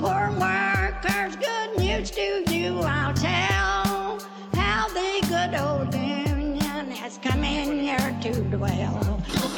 poor workers, good news to you I'll tell. How the good old Union has come in here to dwell.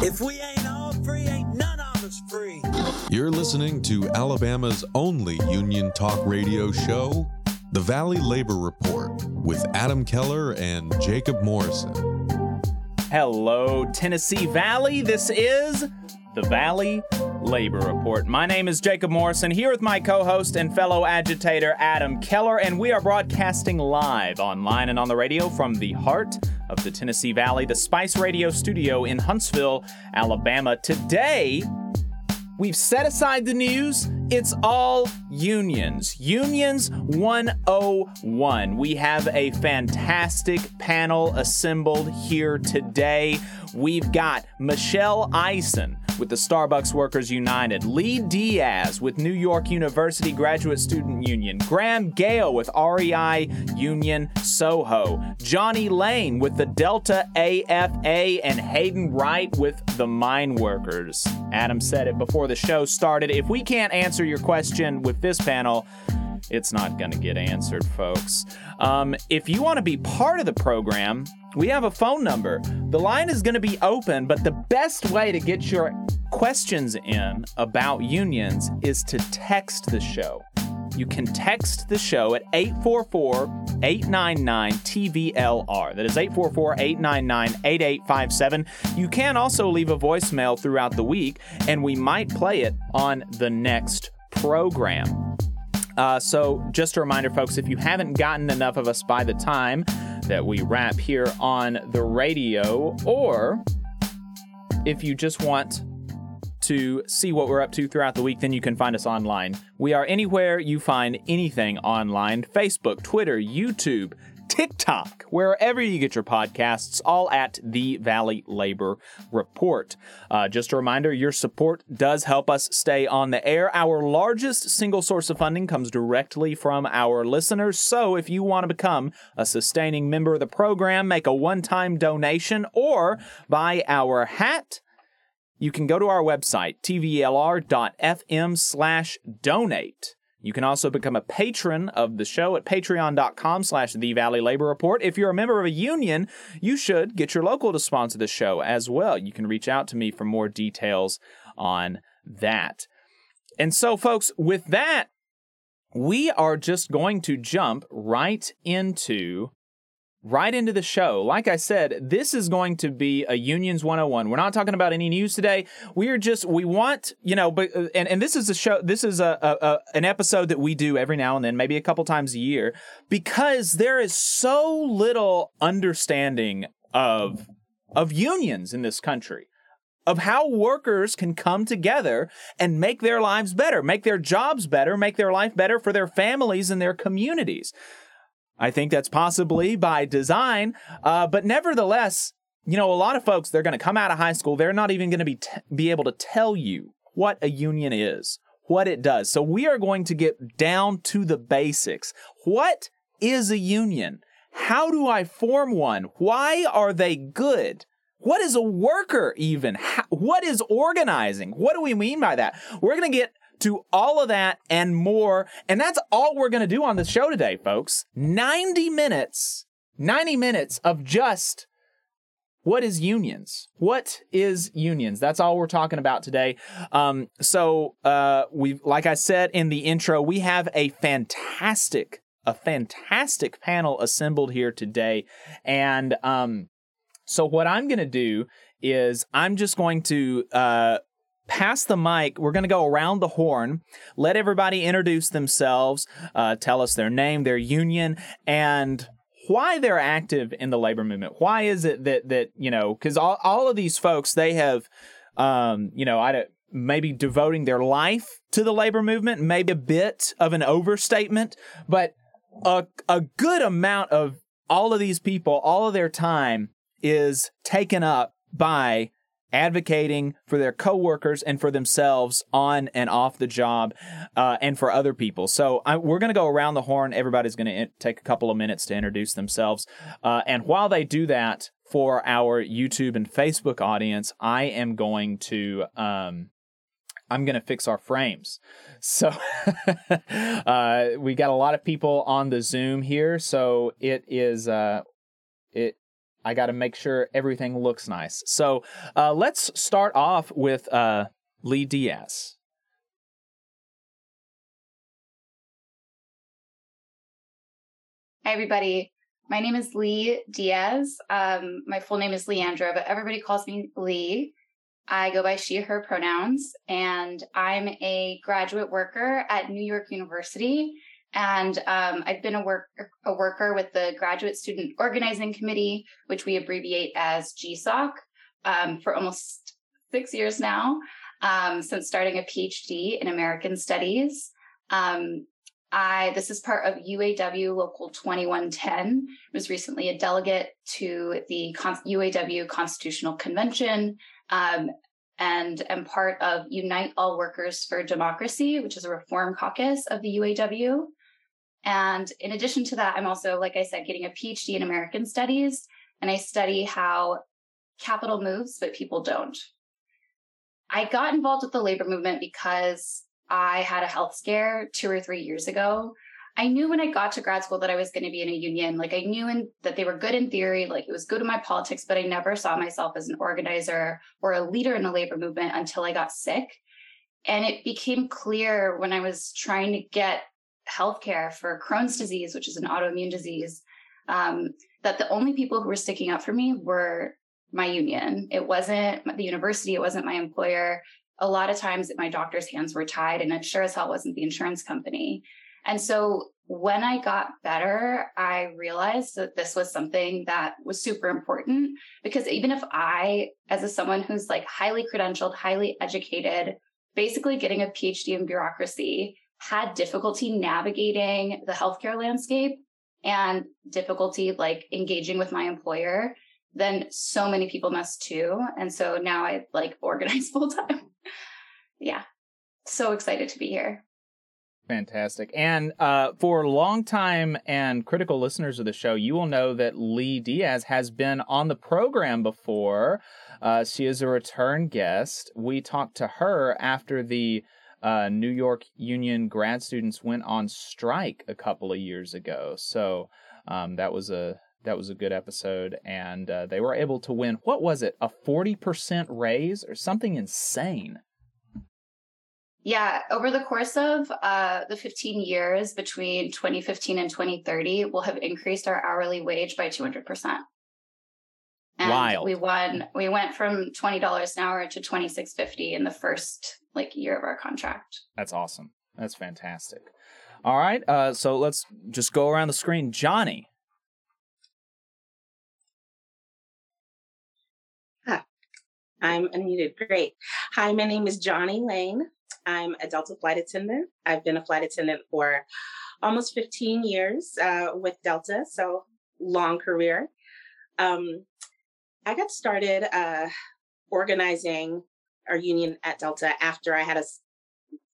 If we ain't all free, ain't none of us free. You're listening to Alabama's only union talk radio show, The Valley Labor Report, with Adam Keller and Jacob Morrison. Hello, Tennessee Valley. This is the Valley Labor Report. My name is Jacob Morrison, here with my co host and fellow agitator Adam Keller, and we are broadcasting live online and on the radio from the heart of the Tennessee Valley, the Spice Radio studio in Huntsville, Alabama. Today, We've set aside the news. It's all unions. Unions 101. We have a fantastic panel assembled here today. We've got Michelle Eisen with the Starbucks Workers United, Lee Diaz with New York University Graduate Student Union, Graham Gale with REI Union Soho, Jonnie Lane with the Delta AFA, and Haeden Wright with the Mine Workers. Adam said it before the show started. If we can't answer your question with this panel, it's not going to get answered, folks. Um, if you want to be part of the program, we have a phone number. The line is going to be open, but the best way to get your questions in about unions is to text the show. You can text the show at 844 899 TVLR. That is 844 899 8857. You can also leave a voicemail throughout the week, and we might play it on the next program. Uh, so, just a reminder, folks, if you haven't gotten enough of us by the time that we wrap here on the radio, or if you just want to see what we're up to throughout the week, then you can find us online. We are anywhere you find anything online Facebook, Twitter, YouTube, TikTok, wherever you get your podcasts, all at the Valley Labor Report. Uh, just a reminder your support does help us stay on the air. Our largest single source of funding comes directly from our listeners. So if you want to become a sustaining member of the program, make a one time donation or buy our hat. You can go to our website, tvlr.fm slash donate. You can also become a patron of the show at patreon.com slash the Valley Labor Report. If you're a member of a union, you should get your local to sponsor the show as well. You can reach out to me for more details on that. And so, folks, with that, we are just going to jump right into right into the show. Like I said, this is going to be a Unions 101. We're not talking about any news today. We are just we want, you know, but uh, and, and this is a show this is a, a, a an episode that we do every now and then, maybe a couple times a year, because there is so little understanding of of unions in this country. Of how workers can come together and make their lives better, make their jobs better, make their life better for their families and their communities. I think that's possibly by design, uh, but nevertheless, you know, a lot of folks they're going to come out of high school, they're not even going to be t- be able to tell you what a union is, what it does. So we are going to get down to the basics. What is a union? How do I form one? Why are they good? What is a worker even? How, what is organizing? What do we mean by that? We're going to get to all of that and more. And that's all we're going to do on the show today, folks. 90 minutes, 90 minutes of just what is unions? What is unions? That's all we're talking about today. Um, so uh, we, like I said in the intro, we have a fantastic, a fantastic panel assembled here today, and um, so what I'm going to do is I'm just going to uh, pass the mic. We're going to go around the horn, let everybody introduce themselves, uh, tell us their name, their union, and why they're active in the labor movement. Why is it that that you know? Because all all of these folks, they have, um, you know, I maybe devoting their life to the labor movement, maybe a bit of an overstatement, but a, a good amount of all of these people, all of their time is taken up by advocating for their coworkers and for themselves on and off the job uh, and for other people. So I, we're going to go around the horn. Everybody's going to take a couple of minutes to introduce themselves. Uh, and while they do that for our YouTube and Facebook audience, I am going to. Um, I'm going to fix our frames. So uh, we got a lot of people on the Zoom here, so it is uh, I got to make sure everything looks nice. So uh, let's start off with uh, Lee Diaz. Hi, everybody. My name is Lee Diaz. Um, my full name is Leandra, but everybody calls me Lee. I go by she, her pronouns, and I'm a graduate worker at New York University. And um, I've been a, work, a worker with the Graduate Student Organizing Committee, which we abbreviate as GSOC, um, for almost six years now, um, since starting a PhD in American Studies. Um, I this is part of UAW Local 2110. I was recently a delegate to the Con- UAW Constitutional Convention. Um, and am part of Unite All Workers for Democracy, which is a reform caucus of the UAW. And in addition to that, I'm also, like I said, getting a PhD in American Studies, and I study how capital moves, but people don't. I got involved with the labor movement because I had a health scare two or three years ago. I knew when I got to grad school that I was going to be in a union. Like I knew in, that they were good in theory, like it was good in my politics, but I never saw myself as an organizer or a leader in the labor movement until I got sick. And it became clear when I was trying to get healthcare for Crohn's disease, which is an autoimmune disease, um, that the only people who were sticking up for me were my union. It wasn't the university, it wasn't my employer. A lot of times my doctor's hands were tied, and it sure as hell wasn't the insurance company. And so when I got better, I realized that this was something that was super important because even if I, as a someone who's like highly credentialed, highly educated, basically getting a PhD in bureaucracy, had difficulty navigating the healthcare landscape and difficulty like engaging with my employer, then so many people must too. And so now I like organize full time. yeah. So excited to be here. Fantastic. And uh, for longtime and critical listeners of the show, you will know that Lee Diaz has been on the program before. Uh, she is a return guest. We talked to her after the uh, New York Union grad students went on strike a couple of years ago. So um, that was a that was a good episode, and uh, they were able to win. What was it? A forty percent raise or something insane? Yeah, over the course of uh, the 15 years between 2015 and 2030, we'll have increased our hourly wage by 200%. And Wild. we won, we went from $20 an hour to 26.50 in the first like year of our contract. That's awesome. That's fantastic. All right, uh, so let's just go around the screen. Jonnie. Huh. I'm unmuted. Great. Hi, my name is Jonnie Lane. I'm a Delta flight attendant. I've been a flight attendant for almost 15 years uh, with Delta, so long career. Um, I got started uh, organizing our union at Delta after I had a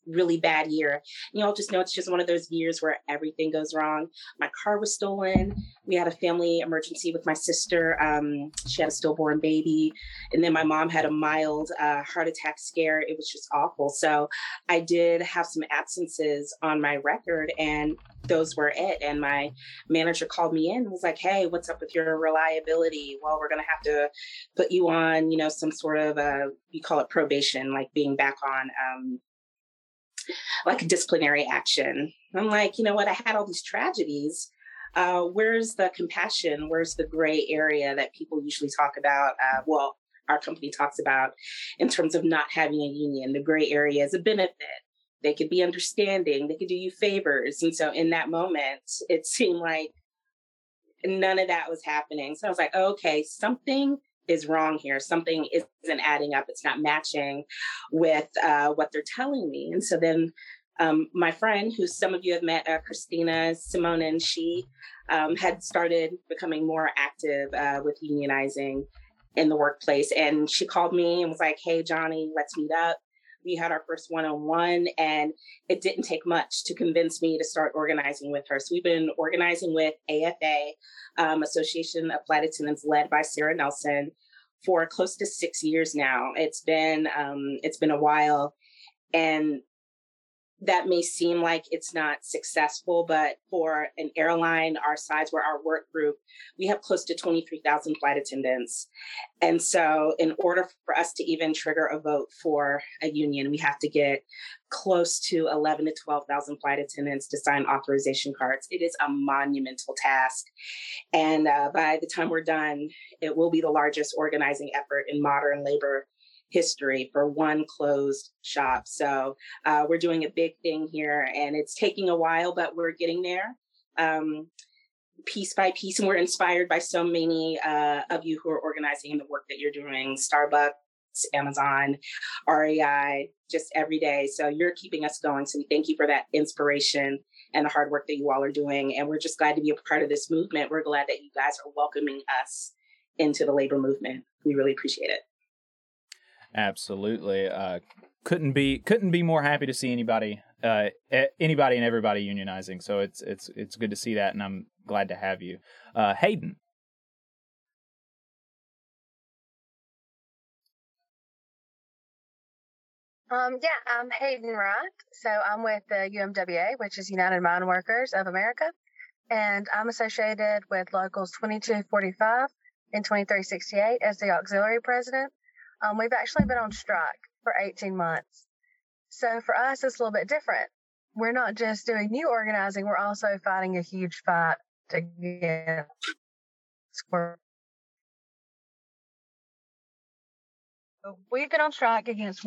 really bad year. You all just know it's just one of those years where everything goes wrong. My car was stolen. We had a family emergency with my sister. Um, she had a stillborn baby. And then my mom had a mild uh, heart attack scare. It was just awful. So I did have some absences on my record, and those were it. And my manager called me in and was like, Hey, what's up with your reliability? Well, we're going to have to put you on, you know, some sort of, uh, you call it probation, like being back on um, like disciplinary action. I'm like, you know what? I had all these tragedies. Uh, where's the compassion? Where's the gray area that people usually talk about? Uh, well, our company talks about in terms of not having a union. The gray area is a benefit. They could be understanding. They could do you favors. And so in that moment, it seemed like none of that was happening. So I was like, okay, something is wrong here. Something isn't adding up. It's not matching with uh, what they're telling me. And so then um, my friend, who some of you have met, uh, Christina and she um, had started becoming more active uh, with unionizing in the workplace. And she called me and was like, hey, Jonnie, let's meet up. We had our first one on one, and it didn't take much to convince me to start organizing with her. So we've been organizing with AFA, um, Association of Flight Attendants, led by Sarah Nelson, for close to six years now. It's been um, it's been a while, and that may seem like it's not successful, but for an airline our size, where our work group, we have close to 23,000 flight attendants. And so, in order for us to even trigger a vote for a union, we have to get close to 11 to 12,000 flight attendants to sign authorization cards. It is a monumental task. And uh, by the time we're done, it will be the largest organizing effort in modern labor history for one closed shop. So uh, we're doing a big thing here, and it's taking a while, but we're getting there. Um, piece by piece, and we're inspired by so many uh, of you who are organizing and the work that you're doing Starbucks, Amazon, REI, just every day. So you're keeping us going. So we thank you for that inspiration and the hard work that you all are doing. And we're just glad to be a part of this movement. We're glad that you guys are welcoming us into the labor movement. We really appreciate it. Absolutely. Uh, couldn't be couldn't be more happy to see anybody uh, anybody and everybody unionizing. So it's it's it's good to see that, and I'm glad to have you, uh, Haeden. Um, yeah, I'm Haeden Wright. So I'm with the UMWA, which is United Mine Workers of America, and I'm associated with Locals 2245 and 2368 as the auxiliary president. Um, we've actually been on strike for 18 months. So for us, it's a little bit different. We're not just doing new organizing, we're also fighting a huge fight against We've been on strike against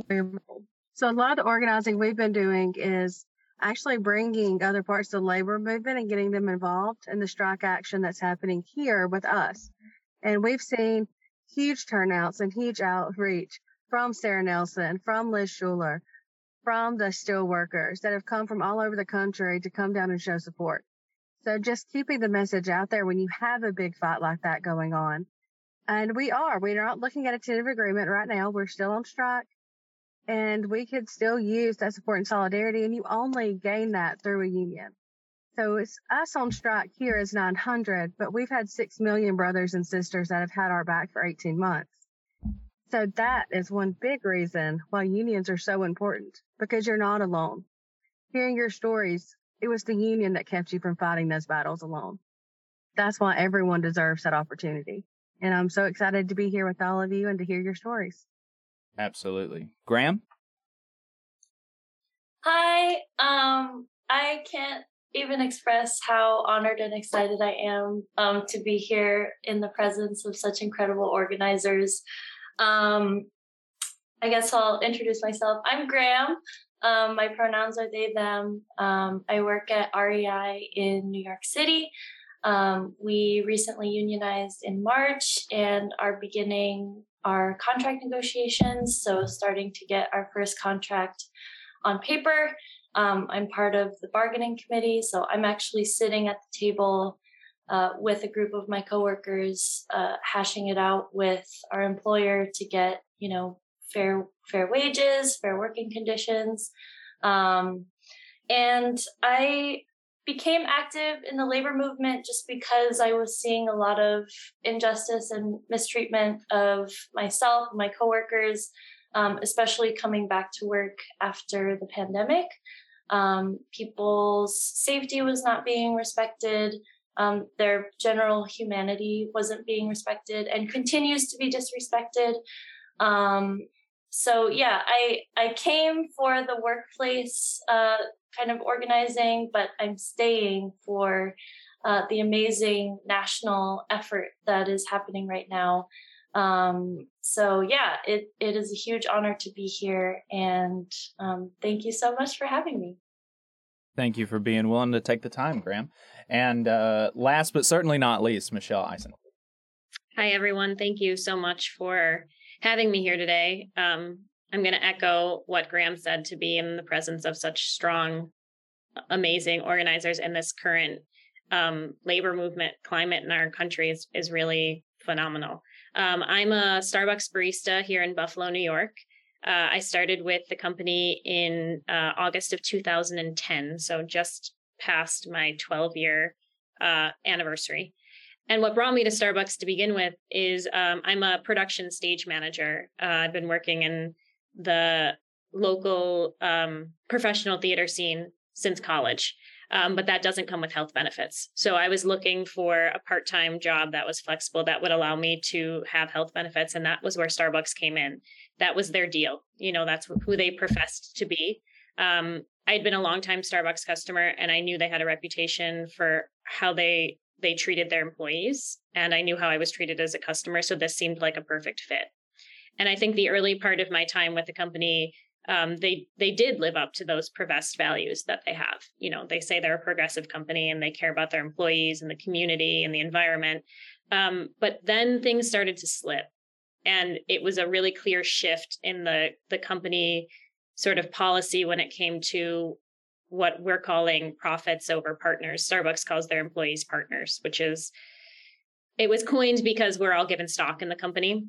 So a lot of the organizing we've been doing is actually bringing other parts of the labor movement and getting them involved in the strike action that's happening here with us. And we've seen huge turnouts and huge outreach from Sarah Nelson, from Liz Shuler, from the steel workers that have come from all over the country to come down and show support. So just keeping the message out there when you have a big fight like that going on. And we are, we're not looking at a tentative agreement right now. We're still on strike and we could still use that support and solidarity. And you only gain that through a union. So it's us on strike here is 900, but we've had 6 million brothers and sisters that have had our back for 18 months. So that is one big reason why unions are so important because you're not alone. Hearing your stories, it was the union that kept you from fighting those battles alone. That's why everyone deserves that opportunity. And I'm so excited to be here with all of you and to hear your stories. Absolutely. Graham? Hi. Um, I can't even express how honored and excited I am um, to be here in the presence of such incredible organizers. Um, I guess I'll introduce myself. I'm Graham. Um, my pronouns are they, them. Um, I work at REI in New York City. Um, we recently unionized in March and are beginning our contract negotiations. So, starting to get our first contract on paper um, I'm part of the bargaining committee, so I'm actually sitting at the table uh, with a group of my coworkers, uh, hashing it out with our employer to get, you know, fair fair wages, fair working conditions, um, and I became active in the labor movement just because I was seeing a lot of injustice and mistreatment of myself, my coworkers, um, especially coming back to work after the pandemic. Um, people's safety was not being respected. Um, their general humanity wasn't being respected and continues to be disrespected. Um, so yeah, I I came for the workplace uh, kind of organizing, but I'm staying for uh, the amazing national effort that is happening right now. Um, so yeah, it, it is a huge honor to be here and um, thank you so much for having me. Thank you for being willing to take the time, Graham. And uh, last but certainly not least, Michelle Eisen. Hi, everyone. Thank you so much for having me here today. Um, I'm going to echo what Graham said to be in the presence of such strong, amazing organizers in this current um, labor movement climate in our country is, is really phenomenal. Um, I'm a Starbucks barista here in Buffalo, New York. Uh, I started with the company in uh, August of 2010, so just past my 12 year uh, anniversary. And what brought me to Starbucks to begin with is um, I'm a production stage manager. Uh, I've been working in the local um, professional theater scene since college, um, but that doesn't come with health benefits. So I was looking for a part time job that was flexible that would allow me to have health benefits. And that was where Starbucks came in. That was their deal. You know, that's who they professed to be. Um, I'd been a longtime Starbucks customer and I knew they had a reputation for how they they treated their employees and I knew how I was treated as a customer so this seemed like a perfect fit. And I think the early part of my time with the company um, they they did live up to those professed values that they have. You know, they say they're a progressive company and they care about their employees and the community and the environment. Um, but then things started to slip, and it was a really clear shift in the the company sort of policy when it came to what we're calling profits over partners. Starbucks calls their employees partners, which is it was coined because we're all given stock in the company.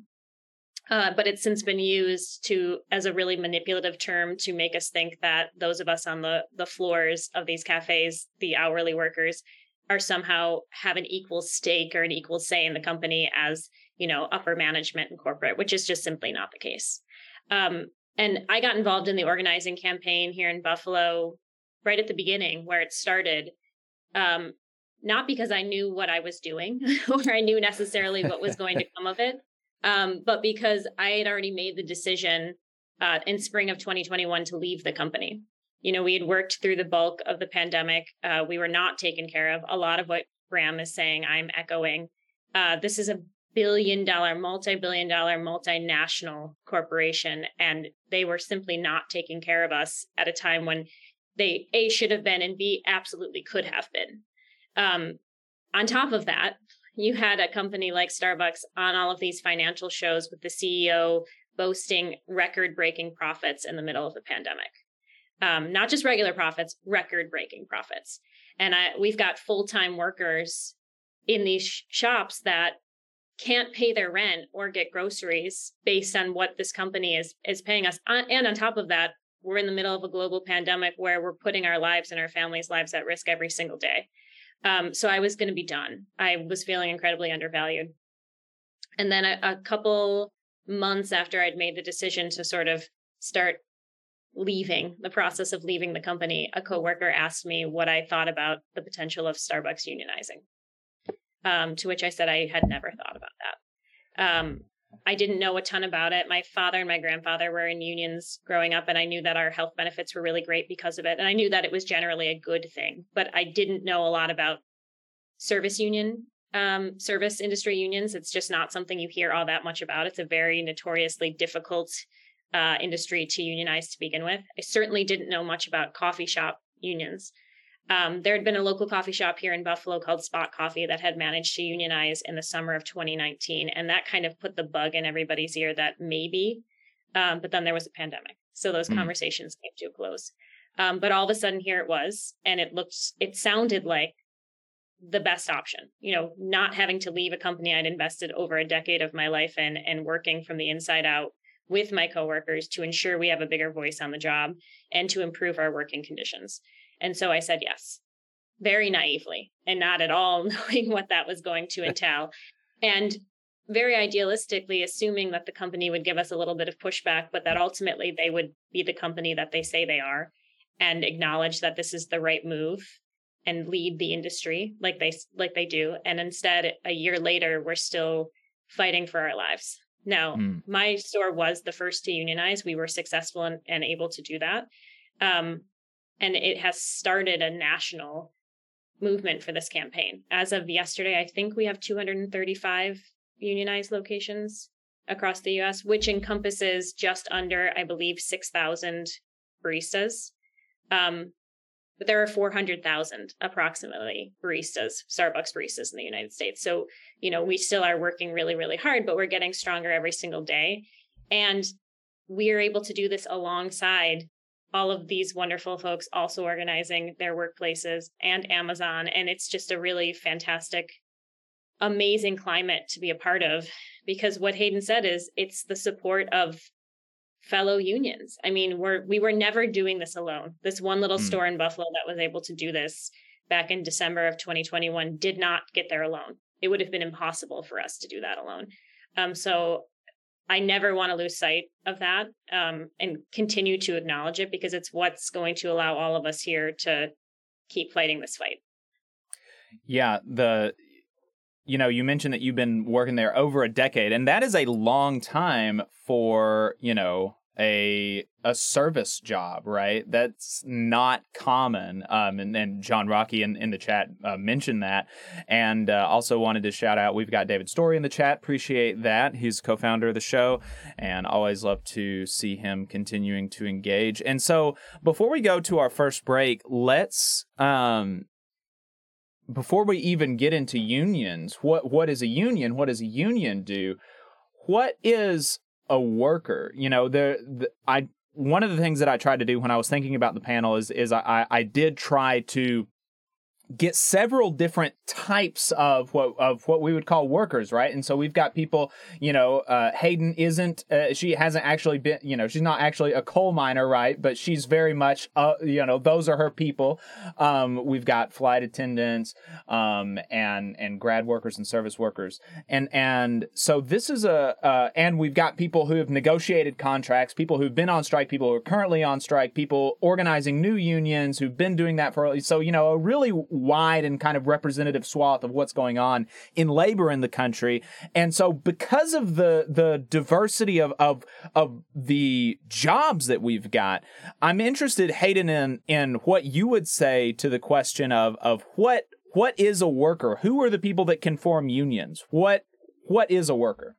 Uh, but it's since been used to as a really manipulative term to make us think that those of us on the the floors of these cafes, the hourly workers, are somehow have an equal stake or an equal say in the company as you know upper management and corporate, which is just simply not the case. Um, and I got involved in the organizing campaign here in Buffalo right at the beginning where it started. Um, not because I knew what I was doing or I knew necessarily what was going to come of it, um, but because I had already made the decision uh, in spring of 2021 to leave the company. You know, we had worked through the bulk of the pandemic. Uh, we were not taken care of. A lot of what Graham is saying, I'm echoing. Uh, this is a billion dollar, multi billion dollar, multinational corporation. And they were simply not taking care of us at a time when they A should have been and B absolutely could have been. Um, on top of that, you had a company like Starbucks on all of these financial shows with the CEO boasting record breaking profits in the middle of the pandemic. Um, not just regular profits, record breaking profits. And I, we've got full time workers in these sh- shops that can't pay their rent or get groceries based on what this company is is paying us. And on top of that, we're in the middle of a global pandemic where we're putting our lives and our families' lives at risk every single day. Um, so I was going to be done. I was feeling incredibly undervalued. And then a, a couple months after I'd made the decision to sort of start leaving the process of leaving the company, a coworker asked me what I thought about the potential of Starbucks unionizing um, to which I said I had never thought about that. Um, I didn't know a ton about it. My father and my grandfather were in unions growing up, and I knew that our health benefits were really great because of it. And I knew that it was generally a good thing, but I didn't know a lot about service union, um, service industry unions. It's just not something you hear all that much about. It's a very notoriously difficult uh, industry to unionize to begin with. I certainly didn't know much about coffee shop unions. Um, there had been a local coffee shop here in Buffalo called Spot Coffee that had managed to unionize in the summer of 2019. And that kind of put the bug in everybody's ear that maybe, um, but then there was a pandemic. So those mm. conversations came to a close. Um, but all of a sudden, here it was. And it looked, it sounded like the best option, you know, not having to leave a company I'd invested over a decade of my life in and working from the inside out with my coworkers to ensure we have a bigger voice on the job and to improve our working conditions. And so I said yes, very naively and not at all knowing what that was going to entail. and very idealistically, assuming that the company would give us a little bit of pushback, but that ultimately they would be the company that they say they are and acknowledge that this is the right move and lead the industry like they like they do and instead a year later we're still fighting for our lives now mm. my store was the first to unionize we were successful and, and able to do that um, and it has started a national movement for this campaign. As of yesterday, I think we have 235 unionized locations across the US, which encompasses just under, I believe, 6,000 baristas. Um, but there are 400,000 approximately baristas, Starbucks baristas in the United States. So, you know, we still are working really, really hard, but we're getting stronger every single day. And we are able to do this alongside all of these wonderful folks also organizing their workplaces and Amazon. And it's just a really fantastic, amazing climate to be a part of because what Haeden said is it's the support of fellow unions. I mean, we're we were never doing this alone. This one little mm. store in Buffalo that was able to do this back in December of 2021 did not get there alone. It would have been impossible for us to do that alone. Um, so I never want to lose sight of that um, and continue to acknowledge it because it's what's going to allow all of us here to keep fighting this fight. Yeah, the you know, you mentioned that you've been working there over a decade, and that is a long time for, you know, a a service job, right? That's not common. Um, and, and John Rocky in, in the chat uh, mentioned that, and uh, also wanted to shout out. We've got David Story in the chat. Appreciate that. He's co-founder of the show, and always love to see him continuing to engage. And so, before we go to our first break, let's um, before we even get into unions, what what is a union? What does a union do? What is a worker? You know, the, the I one of the things that I tried to do when I was thinking about the panel is is I I did try to get several different types of what of what we would call workers, right? And so we've got people, you know, uh, Haeden isn't, uh, she hasn't actually been, you know, she's not actually a coal miner, right? But she's very much, uh, you know, those are her people. Um, we've got flight attendants, um, and and grad workers and service workers, and and so this is a, uh, and we've got people who have negotiated contracts, people who've been on strike, people who are currently on strike, people organizing new unions who've been doing that for, so you know, a really wide and kind of representative swath of what's going on in labor in the country. And so because of the the diversity of of of the jobs that we've got, I'm interested, Haeden, in in what you would say to the question of of what what is a worker? Who are the people that can form unions? What what is a worker?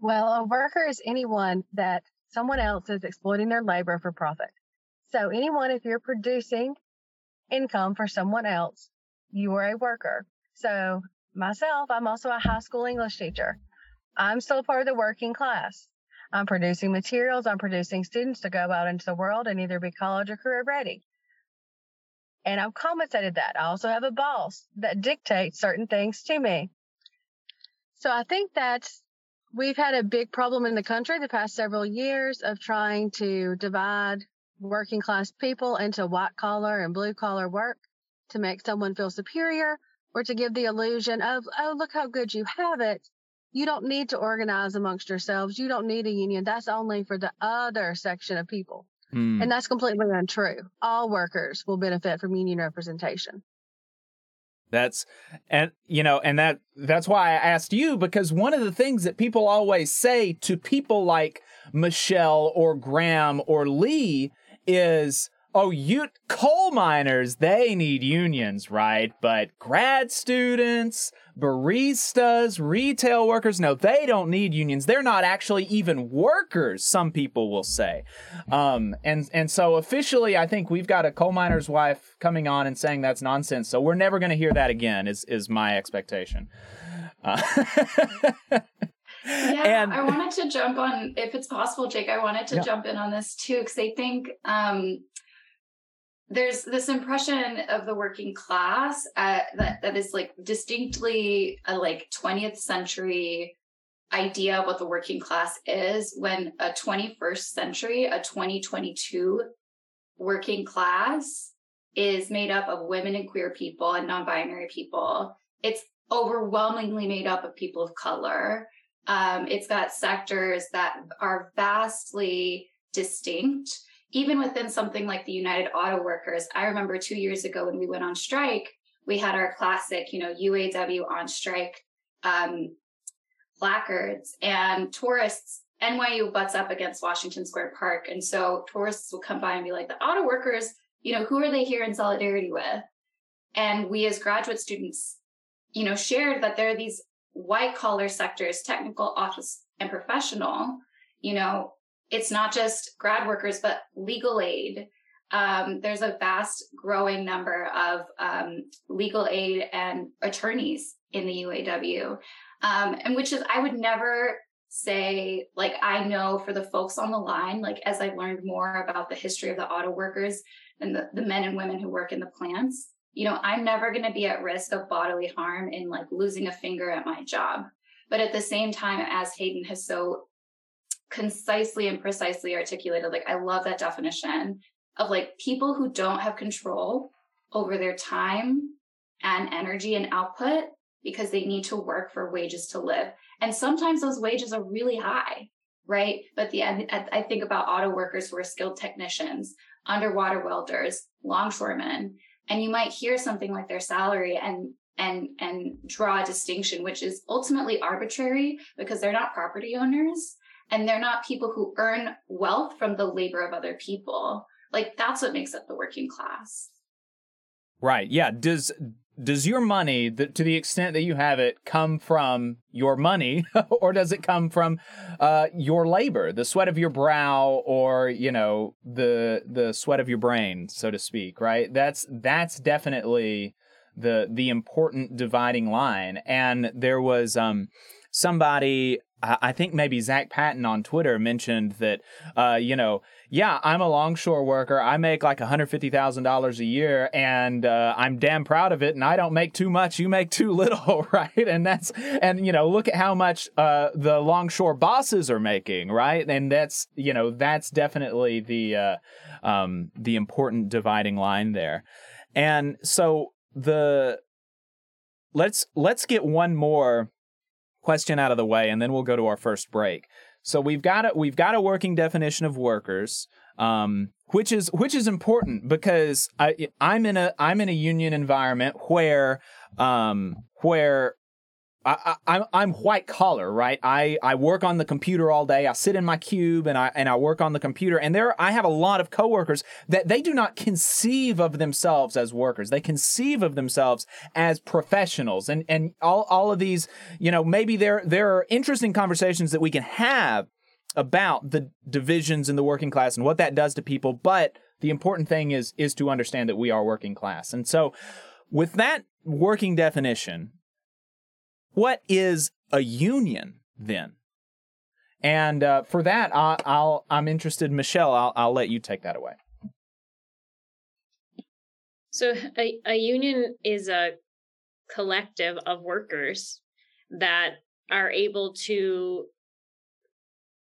Well, a worker is anyone that someone else is exploiting their labor for profit. So anyone, if you're producing income for someone else, you are a worker. So myself, I'm also a high school English teacher. I'm still part of the working class. I'm producing materials. I'm producing students to go out into the world and either be college or career ready. And I've compensated that. I also have a boss that dictates certain things to me. So I think that we've had a big problem in the country the past several years of trying to divide working class people into white collar and blue collar work to make someone feel superior or to give the illusion of, oh, look how good you have it. You don't need to organize amongst yourselves. You don't need a union. That's only for the other section of people. Mm. And that's completely untrue. All workers will benefit from union representation. That's and you know and that that's why I asked you because one of the things that people always say to people like Michelle or Graham or Lee is oh, you coal miners, they need unions, right? But grad students, baristas, retail workers, no, they don't need unions. They're not actually even workers, some people will say. Um, and, and so officially, I think we've got a coal miner's wife coming on and saying that's nonsense. So we're never going to hear that again, is, is my expectation. Uh, yeah, and, I wanted to jump on, if it's possible, Jake. I wanted to yeah. jump in on this too because I think um, there's this impression of the working class uh, that that is like distinctly a like 20th century idea of what the working class is when a 21st century a 2022 working class is made up of women and queer people and non-binary people it's overwhelmingly made up of people of color um, it's got sectors that are vastly distinct. Even within something like the United Auto Workers, I remember two years ago when we went on strike, we had our classic, you know, UAW on strike um, placards, and tourists. NYU butts up against Washington Square Park, and so tourists will come by and be like, "The auto workers, you know, who are they here in solidarity with?" And we, as graduate students, you know, shared that there are these white collar sectors, technical, office, and professional, you know, it's not just grad workers, but legal aid. Um, there's a vast growing number of um, legal aid and attorneys in the UAW, um, and which is I would never say like I know for the folks on the line, like as I've learned more about the history of the auto workers and the, the men and women who work in the plants, you know, I'm never going to be at risk of bodily harm in like losing a finger at my job. But at the same time, as Haeden has so concisely and precisely articulated, like I love that definition of like people who don't have control over their time and energy and output because they need to work for wages to live. And sometimes those wages are really high, right? But the I think about auto workers who are skilled technicians, underwater welders, longshoremen, and you might hear something like their salary and and and draw a distinction which is ultimately arbitrary because they're not property owners and they're not people who earn wealth from the labor of other people. Like that's what makes up the working class. Right. Yeah. Does does your money to the extent that you have it come from your money or does it come from uh, your labor the sweat of your brow or you know the the sweat of your brain so to speak right? That's that's definitely the the important dividing line. And there was um somebody I think maybe Zach Patton on Twitter mentioned that, uh, you know, yeah, I'm a longshore worker. I make like $150,000 a year and uh, I'm damn proud of it. And I don't make too much. You make too little, right? And that's, and, you know, look at how much uh, the longshore bosses are making, right? And that's, you know, that's definitely the, uh, um, the important dividing line there. And so the, let's, let's get one more question out of the way, and then we'll go to our first break. So we've got a we've got a working definition of workers, um, which is which is important because I I'm in a I'm in a union environment where um, where I, I, I'm white collar, right? I, I work on the computer all day. I sit in my cube and I and I work on the computer. And there, I have a lot of coworkers that they do not conceive of themselves as workers. They conceive of themselves as professionals. And and all all of these, you know, maybe there there are interesting conversations that we can have about the divisions in the working class and what that does to people. But the important thing is is to understand that we are working class. And so, with that working definition what is a union then? And uh, for that, I, I'm interested, Michelle. I'll I'll let you take that away. So a, a union is a collective of workers that are able to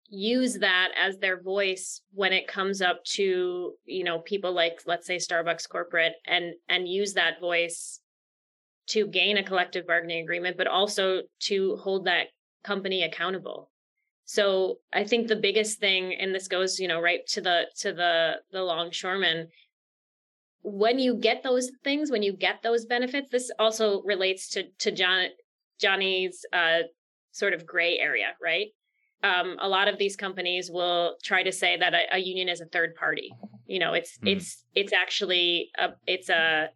use that as their voice when it comes up to you know people like let's say starbucks corporate and and use that voice to gain a collective bargaining agreement, but also to hold that company accountable. So I think the biggest thing, and this goes, you know, right to the to the the longshoreman, when you get those things, when you get those benefits, this also relates to to John Jonnie's uh, sort of gray area, right? Um, a lot of these companies will try to say that a, a union is a third party. You know, it's mm. it's it's actually a it's a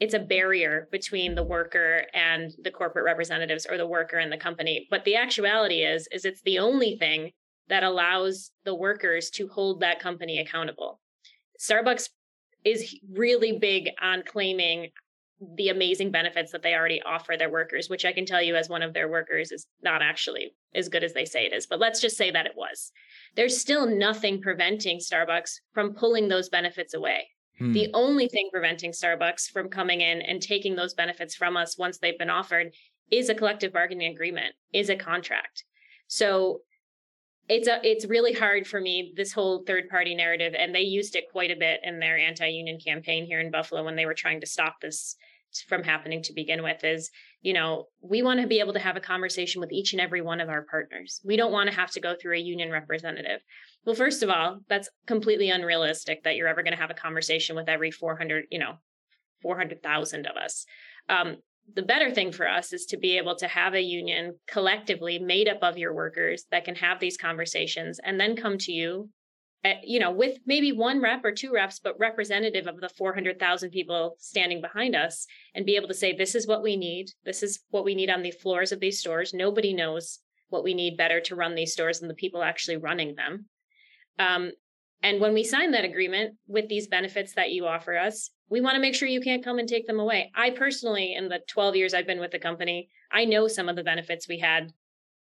it's a barrier between the worker and the corporate representatives or the worker and the company. But the actuality is is it's the only thing that allows the workers to hold that company accountable. Starbucks is really big on claiming the amazing benefits that they already offer their workers which i can tell you as one of their workers is not actually as good as they say it is but let's just say that it was. There's still nothing preventing starbucks from pulling those benefits away Hmm. The only thing preventing Starbucks from coming in and taking those benefits from us once they've been offered is a collective bargaining agreement, is a contract. So it's a it's really hard for me this whole third party narrative and they used it quite a bit in their anti-union campaign here in Buffalo when they were trying to stop this from happening to begin with is you know we want to be able to have a conversation with each and every one of our partners we don't want to have to go through a union representative well, first of all, that's completely unrealistic that you're ever going to have a conversation with every 400, you know, 400,000 of us. Um, the better thing for us is to be able to have a union collectively made up of your workers that can have these conversations and then come to you you know with maybe one rep or two reps but representative of the 400,000 people standing behind us and be able to say this is what we need. This is what we need on the floors of these stores. Nobody knows what we need better to run these stores than the people actually running them. Um, and when we sign that agreement with these benefits that you offer us, we want to make sure you can't come and take them away. I personally, in the 12 years I've been with the company, I know some of the benefits we had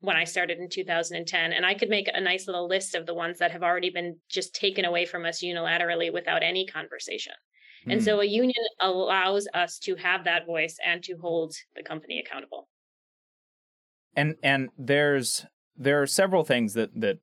when I started in 2010. And I could make a nice little list of the ones that have already been just taken away from us unilaterally without any conversation. Mm. And so a union allows us to have that voice and to hold the company accountable. And and there's there are several things that that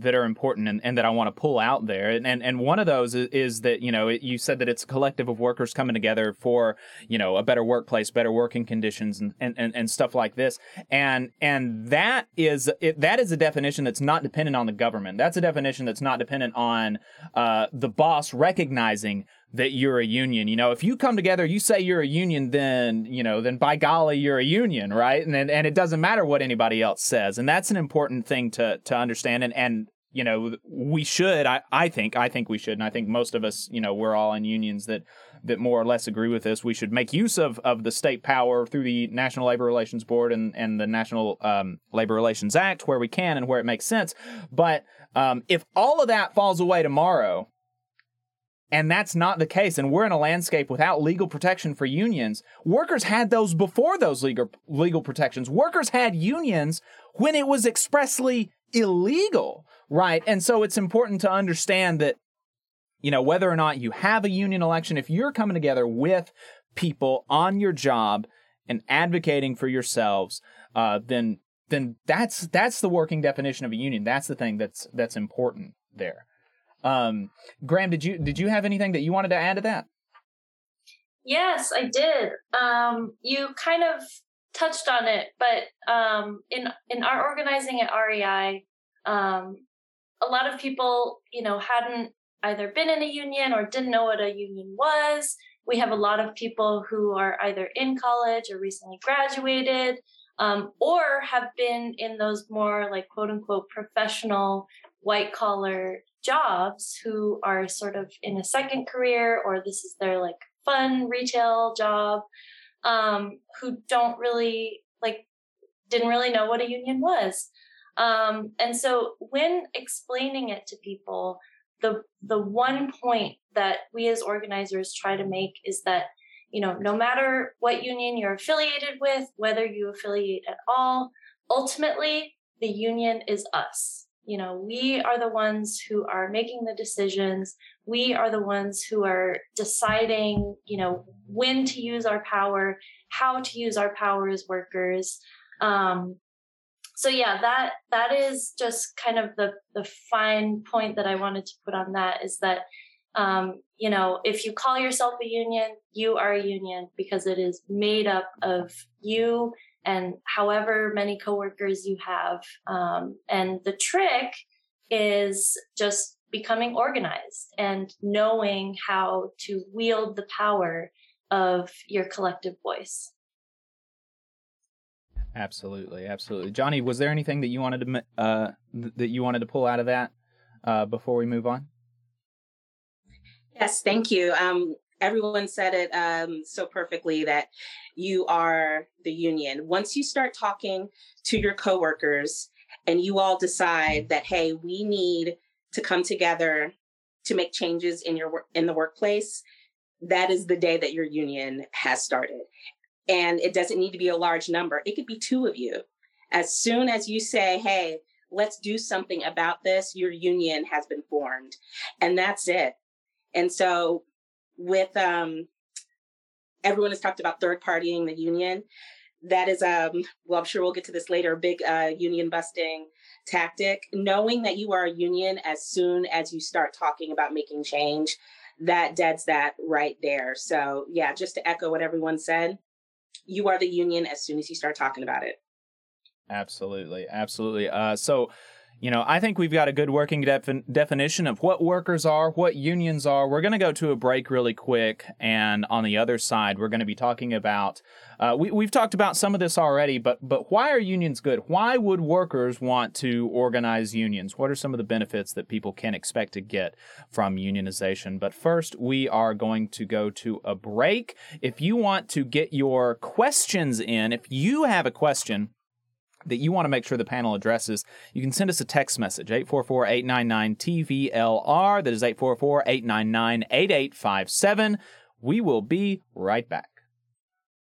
that are important and, and that I want to pull out there. And, and, and one of those is, that, you know, it, you said that it's a collective of workers coming together for, you know, a better workplace, better working conditions and, and, and, and stuff like this. And, and that is, it, that is a definition that's not dependent on the government. That's a definition that's not dependent on, uh, the boss recognizing that you're a union. You know, if you come together, you say you're a union, then, you know, then by golly, you're a union, right? And and it doesn't matter what anybody else says. And that's an important thing to to understand. And and you know, we should, I, I think, I think we should, and I think most of us, you know, we're all in unions that that more or less agree with this. We should make use of, of the state power through the National Labor Relations Board and, and the National um, Labor Relations Act where we can and where it makes sense. But um, if all of that falls away tomorrow, and that's not the case. And we're in a landscape without legal protection for unions. Workers had those before those legal, legal protections. Workers had unions when it was expressly illegal, right? And so it's important to understand that, you know, whether or not you have a union election, if you're coming together with people on your job and advocating for yourselves, uh, then then that's that's the working definition of a union. That's the thing that's that's important there. Um, Graham, did you did you have anything that you wanted to add to that? Yes, I did. Um, you kind of touched on it, but um, in in our organizing at REI, um, a lot of people, you know, hadn't either been in a union or didn't know what a union was. We have a lot of people who are either in college or recently graduated, um, or have been in those more like quote unquote professional white collar jobs who are sort of in a second career or this is their like fun retail job um, who don't really like didn't really know what a union was. Um, and so when explaining it to people the the one point that we as organizers try to make is that you know no matter what union you're affiliated with whether you affiliate at all ultimately the union is us you know we are the ones who are making the decisions. We are the ones who are deciding you know when to use our power how to use our power as workers. Um, so yeah that that is just kind of the the fine point that i wanted to put on that is that um, you know if you call yourself a union you are a union because it is made up of you and however many coworkers you have. Um, and the trick is just becoming organized and knowing how to wield the power of your collective voice. Absolutely, absolutely. Jonnie, was there anything that you wanted to uh, that you wanted to pull out of that uh, before we move on? Yes, thank you. Um, everyone said it um, so perfectly that you are the union. Once you start talking to your coworkers and you all decide that, hey, we need to come together to make changes in your in the workplace, that is the day that your union has started. And it doesn't need to be a large number. It could be two of you. As soon as you say, hey, let's do something about this, your union has been formed. And that's it. And so with um, everyone has talked about third partying the union. That is, um, well, I'm sure we'll get to this later, big uh, union busting tactic. Knowing that you are a union as soon as you start talking about making change, that deads that right there. So, yeah, just to echo what everyone said, you are the union as soon as you start talking about it. Absolutely. Absolutely. Uh, so, you know, I think we've got a good working defi- definition of what workers are, what unions are. We're going to go to a break really quick. And on the other side, we're going to be talking about, uh, we, we've talked about some of this already, but, but why are unions good? Why would workers want to organize unions? What are some of the benefits that people can expect to get from unionization? But first, we are going to go to a break. If you want to get your questions in, if you have a question, that you want to make sure the panel addresses, you can send us a text message, 844-899-TVLR. That is 844-899-8857. We will be right back.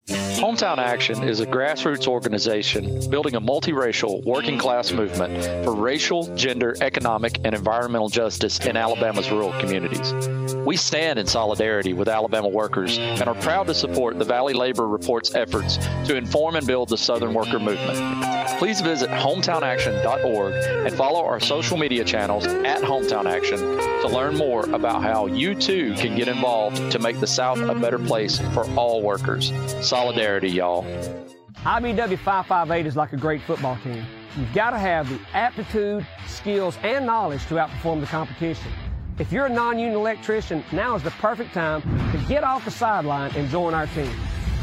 Hometown Action is a grassroots organization building a multiracial working class movement for racial, gender, economic, and environmental justice in Alabama's rural communities. We stand in solidarity with Alabama workers and are proud to support the Valley Labor Report's efforts to inform and build the Southern worker movement. Please visit hometownaction.org and follow our social media channels at Hometown Action to learn more about how you too can get involved to make the South a better place for all workers. Solidarity, y'all. IBEW 558 is like a great football team. You've got to have the aptitude, skills, and knowledge to outperform the competition. If you're a non-union electrician, now is the perfect time to get off the sideline and join our team.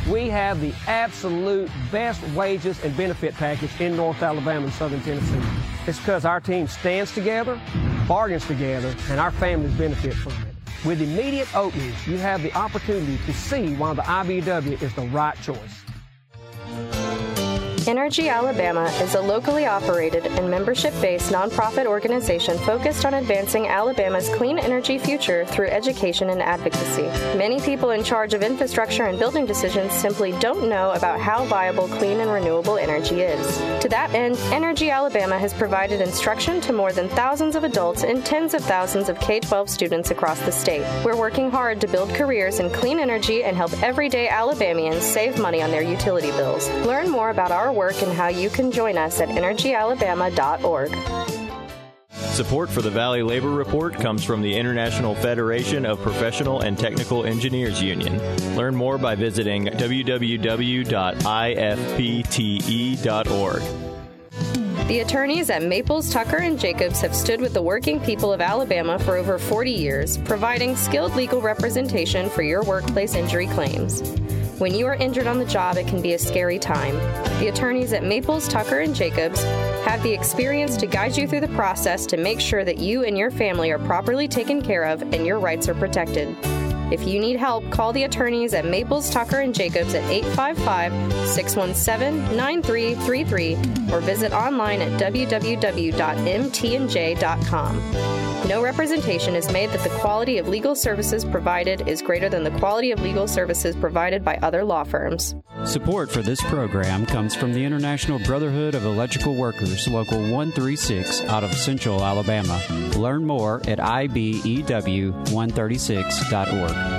We have the absolute best wages and benefit package in North Alabama and Southern Tennessee. It's because our team stands together, bargains together, and our families benefit from it. With immediate openings, you have the opportunity to see why the IBEW is the right choice. Energy Alabama is a locally operated and membership based nonprofit organization focused on advancing Alabama's clean energy future through education and advocacy. Many people in charge of infrastructure and building decisions simply don't know about how viable clean and renewable energy is. To that end, Energy Alabama has provided instruction to more than thousands of adults and tens of thousands of K 12 students across the state. We're working hard to build careers in clean energy and help everyday Alabamians save money on their utility bills. Learn more about our work and how you can join us at energyalabama.org. Support for the Valley Labor Report comes from the International Federation of Professional and Technical Engineers Union. Learn more by visiting www.ifpte.org. The attorneys at Maples, Tucker, and Jacobs have stood with the working people of Alabama for over 40 years, providing skilled legal representation for your workplace injury claims. When you are injured on the job, it can be a scary time. The attorneys at Maples, Tucker, and Jacobs have the experience to guide you through the process to make sure that you and your family are properly taken care of and your rights are protected. If you need help, call the attorneys at Maples, Tucker, and Jacobs at 855 617 9333 or visit online at www.mtnj.com. No representation is made that the quality of legal services provided is greater than the quality of legal services provided by other law firms. Support for this program comes from the International Brotherhood of Electrical Workers, Local 136 out of Central Alabama. Learn more at IBEW136.org.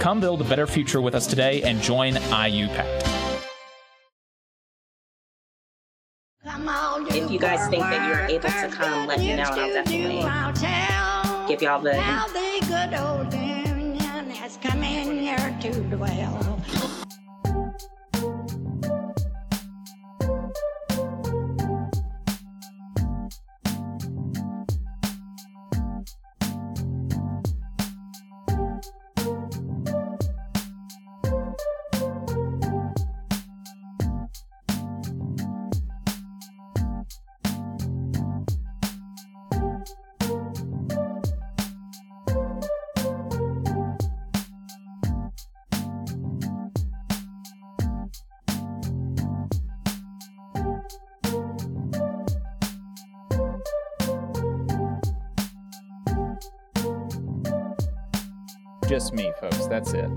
Come build a better future with us today and join IUPAT. If you guys think that you're able to come, let me know, and I'll definitely give y'all the. Folks. That's it.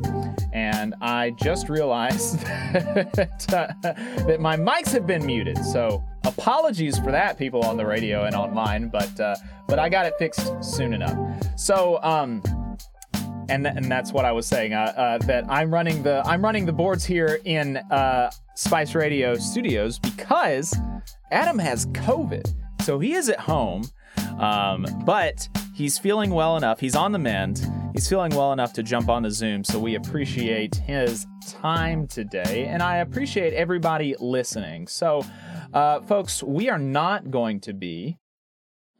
And I just realized that, uh, that my mics have been muted. So apologies for that, people on the radio and online. But uh, but I got it fixed soon enough. So um, and th- and that's what I was saying. Uh, uh, that I'm running the I'm running the boards here in uh, Spice Radio Studios because Adam has COVID, so he is at home. Um, but he's feeling well enough. He's on the mend. He's feeling well enough to jump on the Zoom. So we appreciate his time today, and I appreciate everybody listening. So, uh, folks, we are not going to be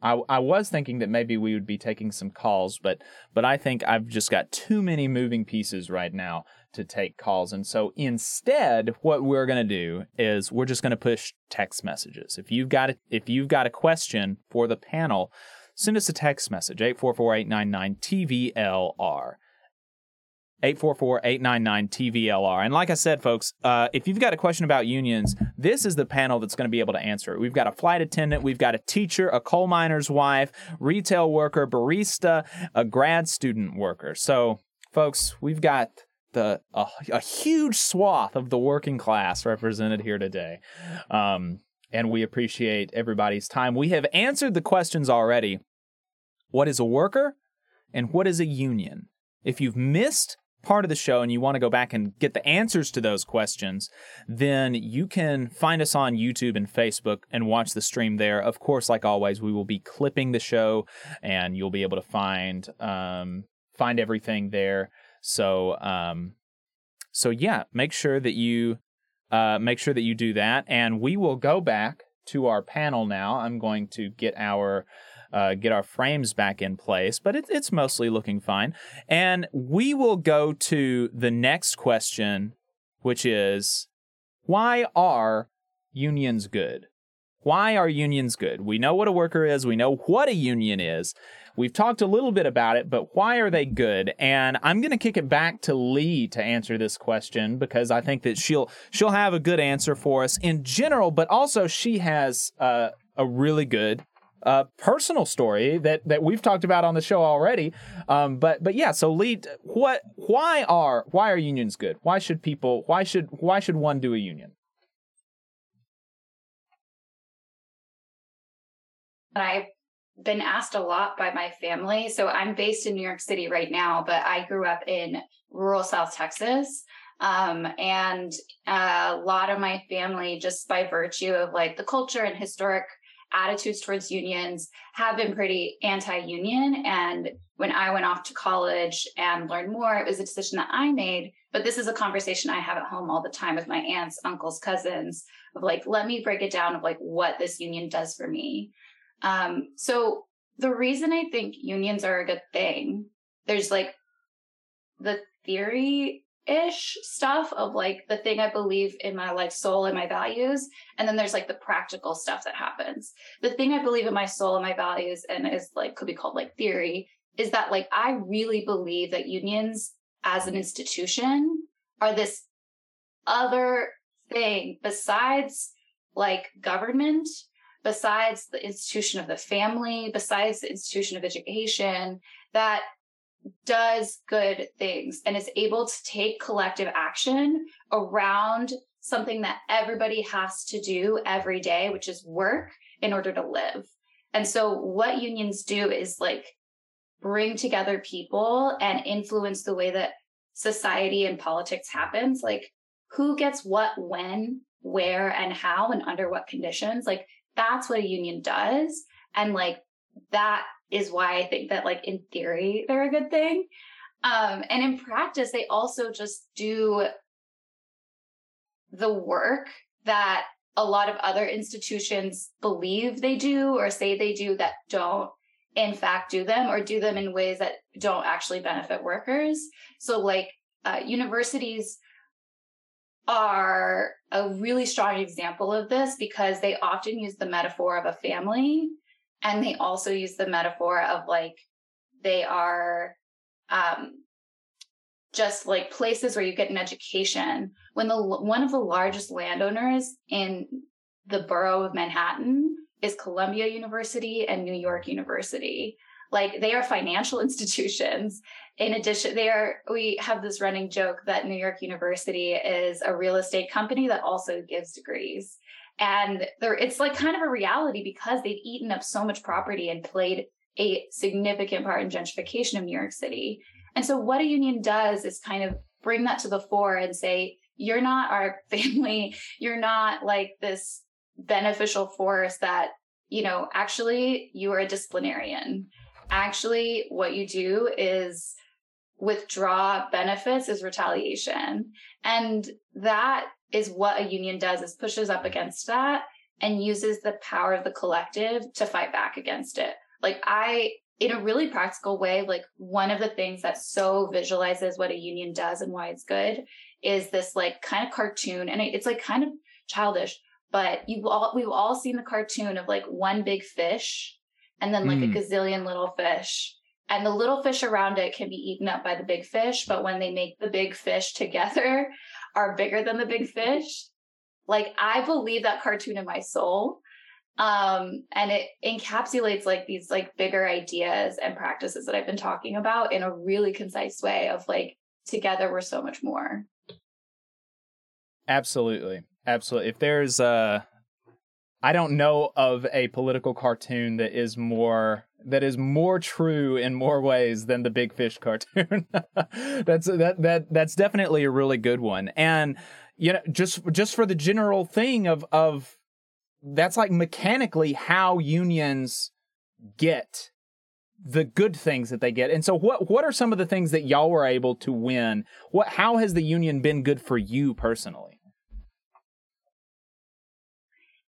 I, I was thinking that maybe we would be taking some calls, but but I think I've just got too many moving pieces right now to take calls. And so instead, what we're going to do is we're just going to push text messages. If you've got a, if you've got a question for the panel, send us a text message 844-899-TVLR. 844-899-TVLR. And like I said, folks, uh, if you've got a question about unions, this is the panel that's going to be able to answer it. We've got a flight attendant, we've got a teacher, a coal miner's wife, retail worker, barista, a grad student worker. So, folks, we've got the a, a huge swath of the working class represented here today. Um, and we appreciate everybody's time. We have answered the questions already. What is a worker and what is a union? If you've missed part of the show and you want to go back and get the answers to those questions, then you can find us on YouTube and Facebook and watch the stream there. Of course, like always, we will be clipping the show and you'll be able to find um, find everything there. So um, so yeah, make sure that you uh, make sure that you do that, and we will go back to our panel now. I'm going to get our uh, get our frames back in place, but it, it's mostly looking fine. And we will go to the next question, which is why are unions good? Why are unions good? We know what a worker is, we know what a union is. We've talked a little bit about it, but why are they good? And I'm going to kick it back to Lee to answer this question because I think that she'll she'll have a good answer for us in general, but also she has uh, a really good uh, personal story that that we've talked about on the show already. Um, but but yeah, so Lee, what why are why are unions good? Why should people why should why should one do a union? I've been asked a lot by my family. So I'm based in New York City right now, but I grew up in rural South Texas. Um, and uh, a lot of my family, just by virtue of like the culture and historic attitudes towards unions have been pretty anti-union. And when i went off to college and learned more it was a decision that i made. But this is a conversation i have at home all the time with my aunts uncles cousins of like let me break it down of like what this union does for me. Um, so the reason i think unions are a good thing there's like the theory ish stuff of like the thing I believe in my like soul and my values. And then there's like the practical stuff that happens. The thing I believe in my soul and my values and is like could be called like theory is that like I really believe that unions as an institution are this other thing besides like government, besides the institution of the family, besides the institution of education that does good things and is able to take collective action around something that everybody has to do every day, which is work in order to live. And so what unions do is like bring together people and influence the way that society and politics happens. Like who gets what, when, where, and how, and under what conditions. Like that's what a union does. And like that is why I think that like in theory they're a good thing. Um, and in practice, they also just do the work that a lot of other institutions believe they do or say they do that don't in fact do them or do them in ways that don't actually benefit workers. So like uh, universities are a really strong example of this because they often use the metaphor of a family and they also use the metaphor of like they are um, just like places where you get an education when the one of the largest landowners in the borough of manhattan is columbia university and new york university Like they are financial institutions. In addition, they are, we have this running joke that New York University is a real estate company that also gives degrees. And there, it's like kind of a reality because they've eaten up so much property and played a significant part in gentrification of New York City. And so what a union does is kind of bring that to the fore and say, you're not our family. You're not like this beneficial force that, you know, actually you are a disciplinarian. Actually, what you do is withdraw benefits is retaliation. And that is what a union does is pushes up against that and uses the power of the collective to fight back against it. Like I in a really practical way, like one of the things that so visualizes what a union does and why it's good is this like kind of cartoon and it's like kind of childish, but you've all we've all seen the cartoon of like one big fish and then like mm. a gazillion little fish. And the little fish around it can be eaten up by the big fish, but when they make the big fish together are bigger than the big fish. Like I believe that cartoon in my soul. Um and it encapsulates like these like bigger ideas and practices that i've been talking about in a really concise way of like together we're so much more. Absolutely. Absolutely. If there's uh i don't know of a political cartoon that is more that is more true in more ways than the big fish cartoon that's that that that's definitely a really good one and you know just just for the general thing of of that's like mechanically how unions get the good things that they get. And so what what are some of the things that y'all were able to win? What how has the union been good for you personally?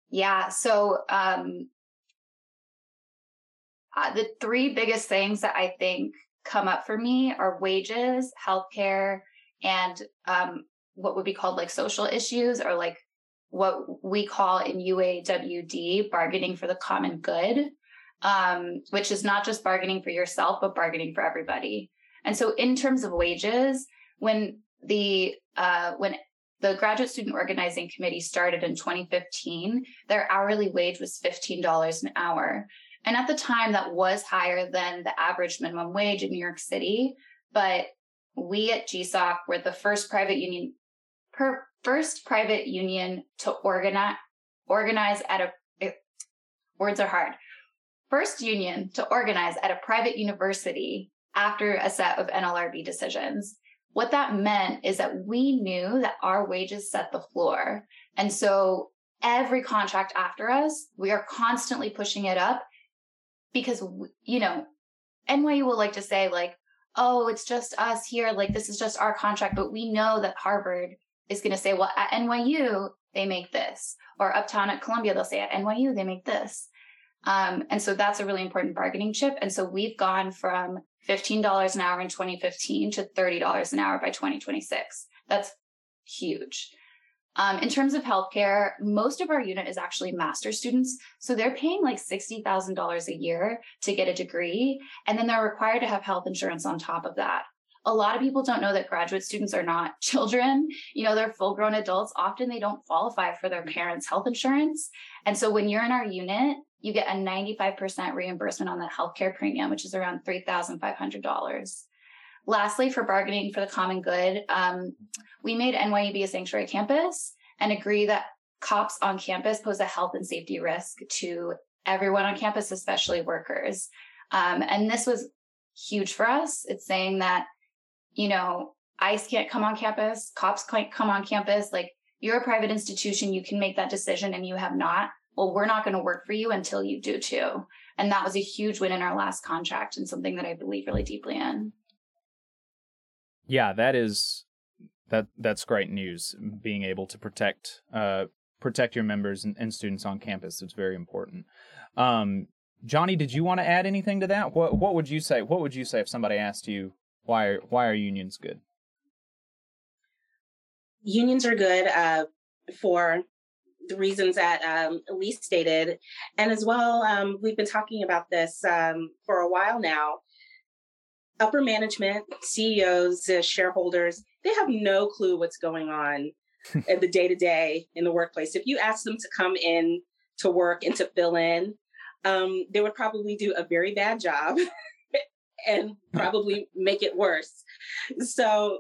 Yeah, so um uh, the three biggest things that I think come up for me are wages, healthcare, and um, what would be called like social issues or like what we call in UAWD bargaining for the common good, um, which is not just bargaining for yourself, but bargaining for everybody. And so, in terms of wages, when the uh, when the graduate student organizing committee started in 2015, their hourly wage was $15 an hour. And at the time, that was higher than the average minimum wage in New York City. But we at GSOC were the first private union per first private union to organize organize at a it, words are hard. First union to organize at a private university after a set of NLRB decisions. What that meant is that we knew that our wages set the floor. And so every contract after us, we are constantly pushing it up because, you know, NYU will like to say, like, oh, it's just us here. Like, this is just our contract. But we know that Harvard is going to say, well, at NYU, they make this. Or uptown at Columbia, they'll say, at NYU, they make this. Um, and so that's a really important bargaining chip. And so we've gone from $15 an hour in 2015 to $30 an hour by 2026. That's huge. Um, in terms of healthcare, most of our unit is actually master students. So they're paying like $60,000 a year to get a degree. And then they're required to have health insurance on top of that a lot of people don't know that graduate students are not children. You know, they're full grown adults. Often they don't qualify for their parents' health insurance. And so when you're in our unit, you get a 95% reimbursement on the healthcare premium, which is around $3,500. Lastly, for bargaining for the common good, um, we made NYU be a sanctuary campus and agree that cops on campus pose a health and safety risk to everyone on campus, especially workers. Um, and this was huge for us. It's saying that you know, ICE can't come on campus, cops can't come on campus. Like you're a private institution, you can make that decision and you have not. Well, we're not going to work for you until you do too. And that was a huge win in our last contract and something that I believe really deeply in. Yeah, that is that that's great news. Being able to protect uh protect your members and, and students on campus. It's very important. Um Jonnie, did you want to add anything to that? What what would you say? What would you say if somebody asked you why are why are unions good? Unions are good uh, for the reasons that um, Lee stated, and as well, um, we've been talking about this um, for a while now. Upper management, CEOs, uh, shareholders, they have no clue what's going on in the day to day in the workplace. If you ask them to come in to work and to fill in, um, they would probably do a very bad job and probably make it worse. So,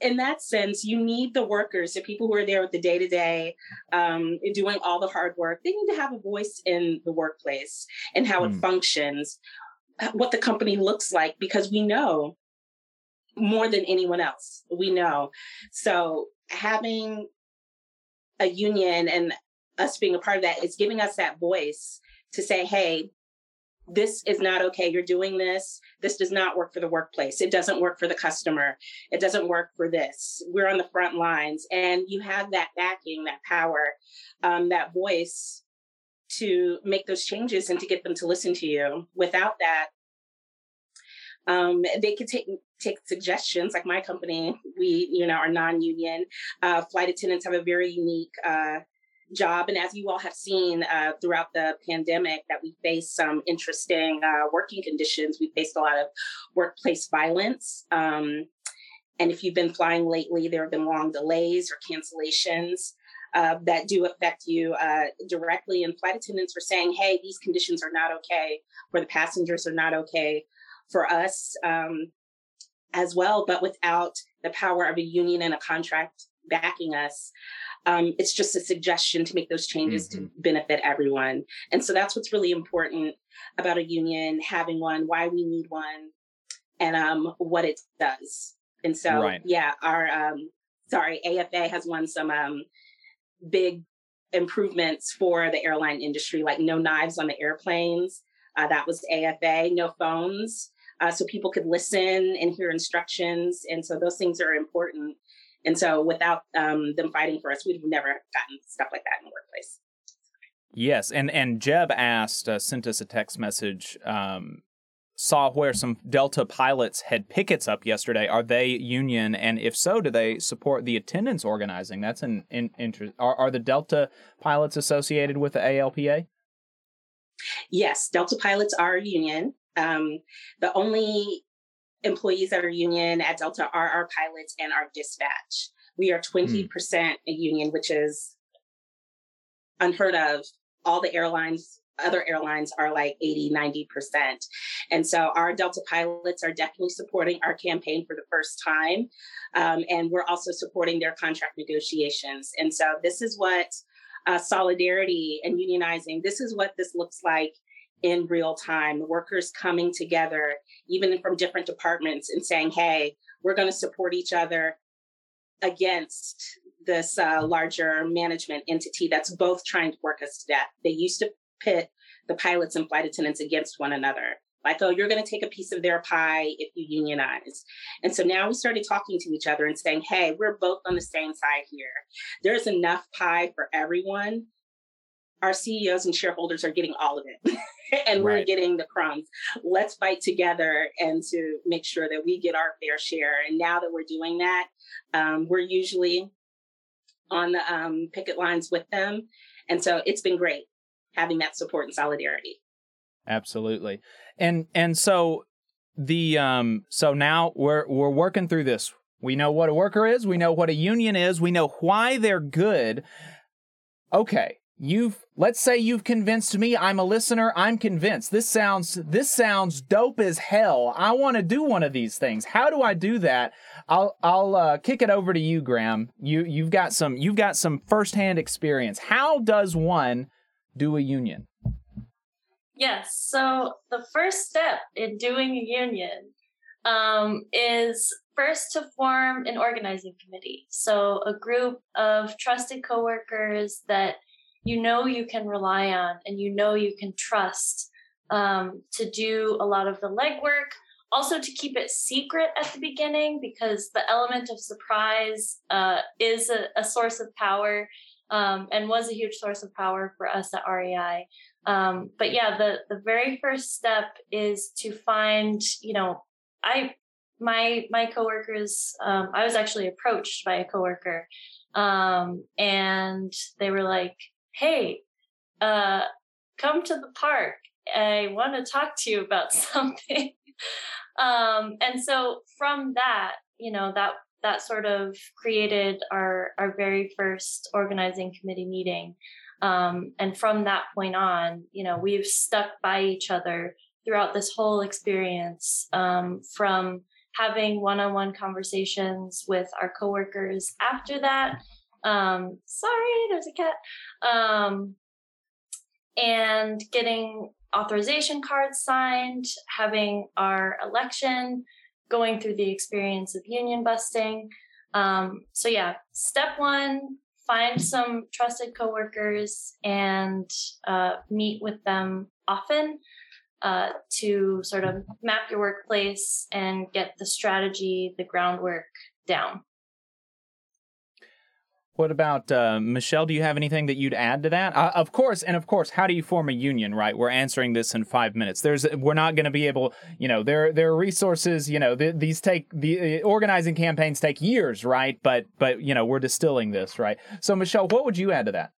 in that sense, you need the workers, the people who are there with the day to day, doing all the hard work. They need to have a voice in the workplace and how it functions, uh, what the company looks like, because we know more than anyone else. We know. So, having a union and us being a part of that is giving us that voice to say, hey, this is not okay. You're doing this. This does not work for the workplace. It doesn't work for the customer. It doesn't work for this. We're on the front lines. And you have that backing, that power, um, that voice to make those changes and to get them to listen to you. Without that, um, they could take take suggestions. Like my company, we you know are non-union. Uh, flight attendants have a very unique uh, job. And as you all have seen uh, throughout the pandemic, that we face some interesting uh, working conditions. We faced a lot of workplace violence. Um, and if you've been flying lately, there have been long delays or cancellations. Uh, that do affect you uh, directly. And flight attendants were saying, hey, these conditions are not okay, for the passengers are not okay for us um, as well. But without the power of a union and a contract backing us, um, it's just a suggestion to make those changes mm-hmm. to benefit everyone. And so that's what's really important about a union, having one, why we need one, and um, what it does. And so, right. yeah, our um, sorry, AFA has won some um, big improvements for the airline industry, like no knives on the airplanes. Uh, that was AFA, no phones. Uh, so people could listen and hear instructions. And so those things are important. And so without um, them fighting for us, we'd have never gotten stuff like that in the workplace. Yes, and and Jeb asked, uh, sent us a text message. Um, saw where some Delta pilots had pickets up yesterday. Are they union? And if so, do they support the attendants organizing? That's an in, interest. Are, are the Delta pilots associated with the ALPA? Yes, Delta pilots are a union. Um, the only employees at our union at Delta are our pilots and our dispatch. We are 20% mm. a union, which is unheard of. All the airlines, other airlines are like 80, 90%. And so our Delta pilots are definitely supporting our campaign for the first time. Um, and we're also supporting their contract negotiations. And so this is what uh, solidarity and unionizing, this is what this looks like in real time, workers coming together, even from different departments, and saying, hey, we're going to support each other against this uh, larger management entity that's both trying to work us to death. They used to pit the pilots and flight attendants against one another. Like, oh, you're going to take a piece of their pie if you unionize. And so now we started talking to each other and saying, hey, we're both on the same side here. There's enough pie for everyone. Our CEOs and shareholders are getting all of it. and right. we're getting the crumbs. Let's fight together and to make sure that we get our fair share. And now that we're doing that, um, we're usually on the um, picket lines with them. And so it's been great having that support and solidarity. Absolutely. And and so the um so now we're we're working through this. We know what a worker is, we know what a union is, we know why they're good. Okay you've let's say you've convinced me i'm a listener i'm convinced. This sounds this sounds dope as hell. I want to do one of these things. How do i do that? I'll i'll uh, kick it over to you graham. You you've got some you've got some firsthand experience. How does one do a union? Yes so the first step in doing a union um, is first to form an organizing committee. So a group of trusted coworkers that you know you can rely on and you know you can trust um, to do a lot of the legwork. Also, to keep it secret at the beginning because the element of surprise uh, is a, a, source of power um, and was a huge source of power for us at REI. Um, but yeah, the the very first step is to find, you know, I my my coworkers. Um, I was actually approached by a coworker, um, and they were like, hey, uh, come to the park. I want to talk to you about something. um, and so from that, you know, that that sort of created our our very first organizing committee meeting. Um, and from that point on, you know, we've stuck by each other throughout this whole experience um, from having one-on-one conversations with our coworkers after that um, sorry there's a cat um, and getting authorization cards signed having our election going through the experience of union busting um, so yeah step one find some trusted coworkers and uh, meet with them often uh, to sort of map your workplace and get the strategy, the groundwork down. What about uh, Michelle? Do you have anything that you'd add to that? Uh, of course, and of course, how do you form a union? Right, we're answering this in five minutes. There's, we're not going to be able, you know, there there are resources. You know, th- these take the uh, organizing campaigns take years, right? But but you know, we're distilling this, right? So Michelle, what would you add to that?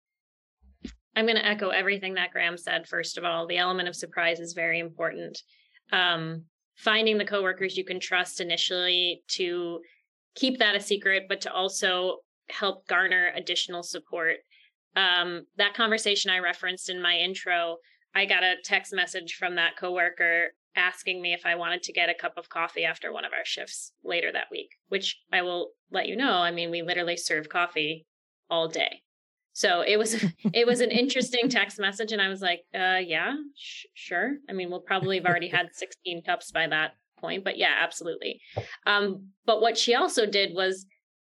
I'm going to echo everything that Graham said. First of all, the element of surprise is very important. Um, finding the coworkers you can trust initially to keep that a secret, but to also help garner additional support. Um, that conversation I referenced in my intro, I got a text message from that coworker asking me if I wanted to get a cup of coffee after one of our shifts later that week, which I will let you know. I mean, we literally serve coffee all day. So it was it was an interesting text message, and I was like, uh, "Yeah, sh- sure." I mean, we'll probably have already had 16 cups by that point, but yeah, absolutely. Um, but what she also did was,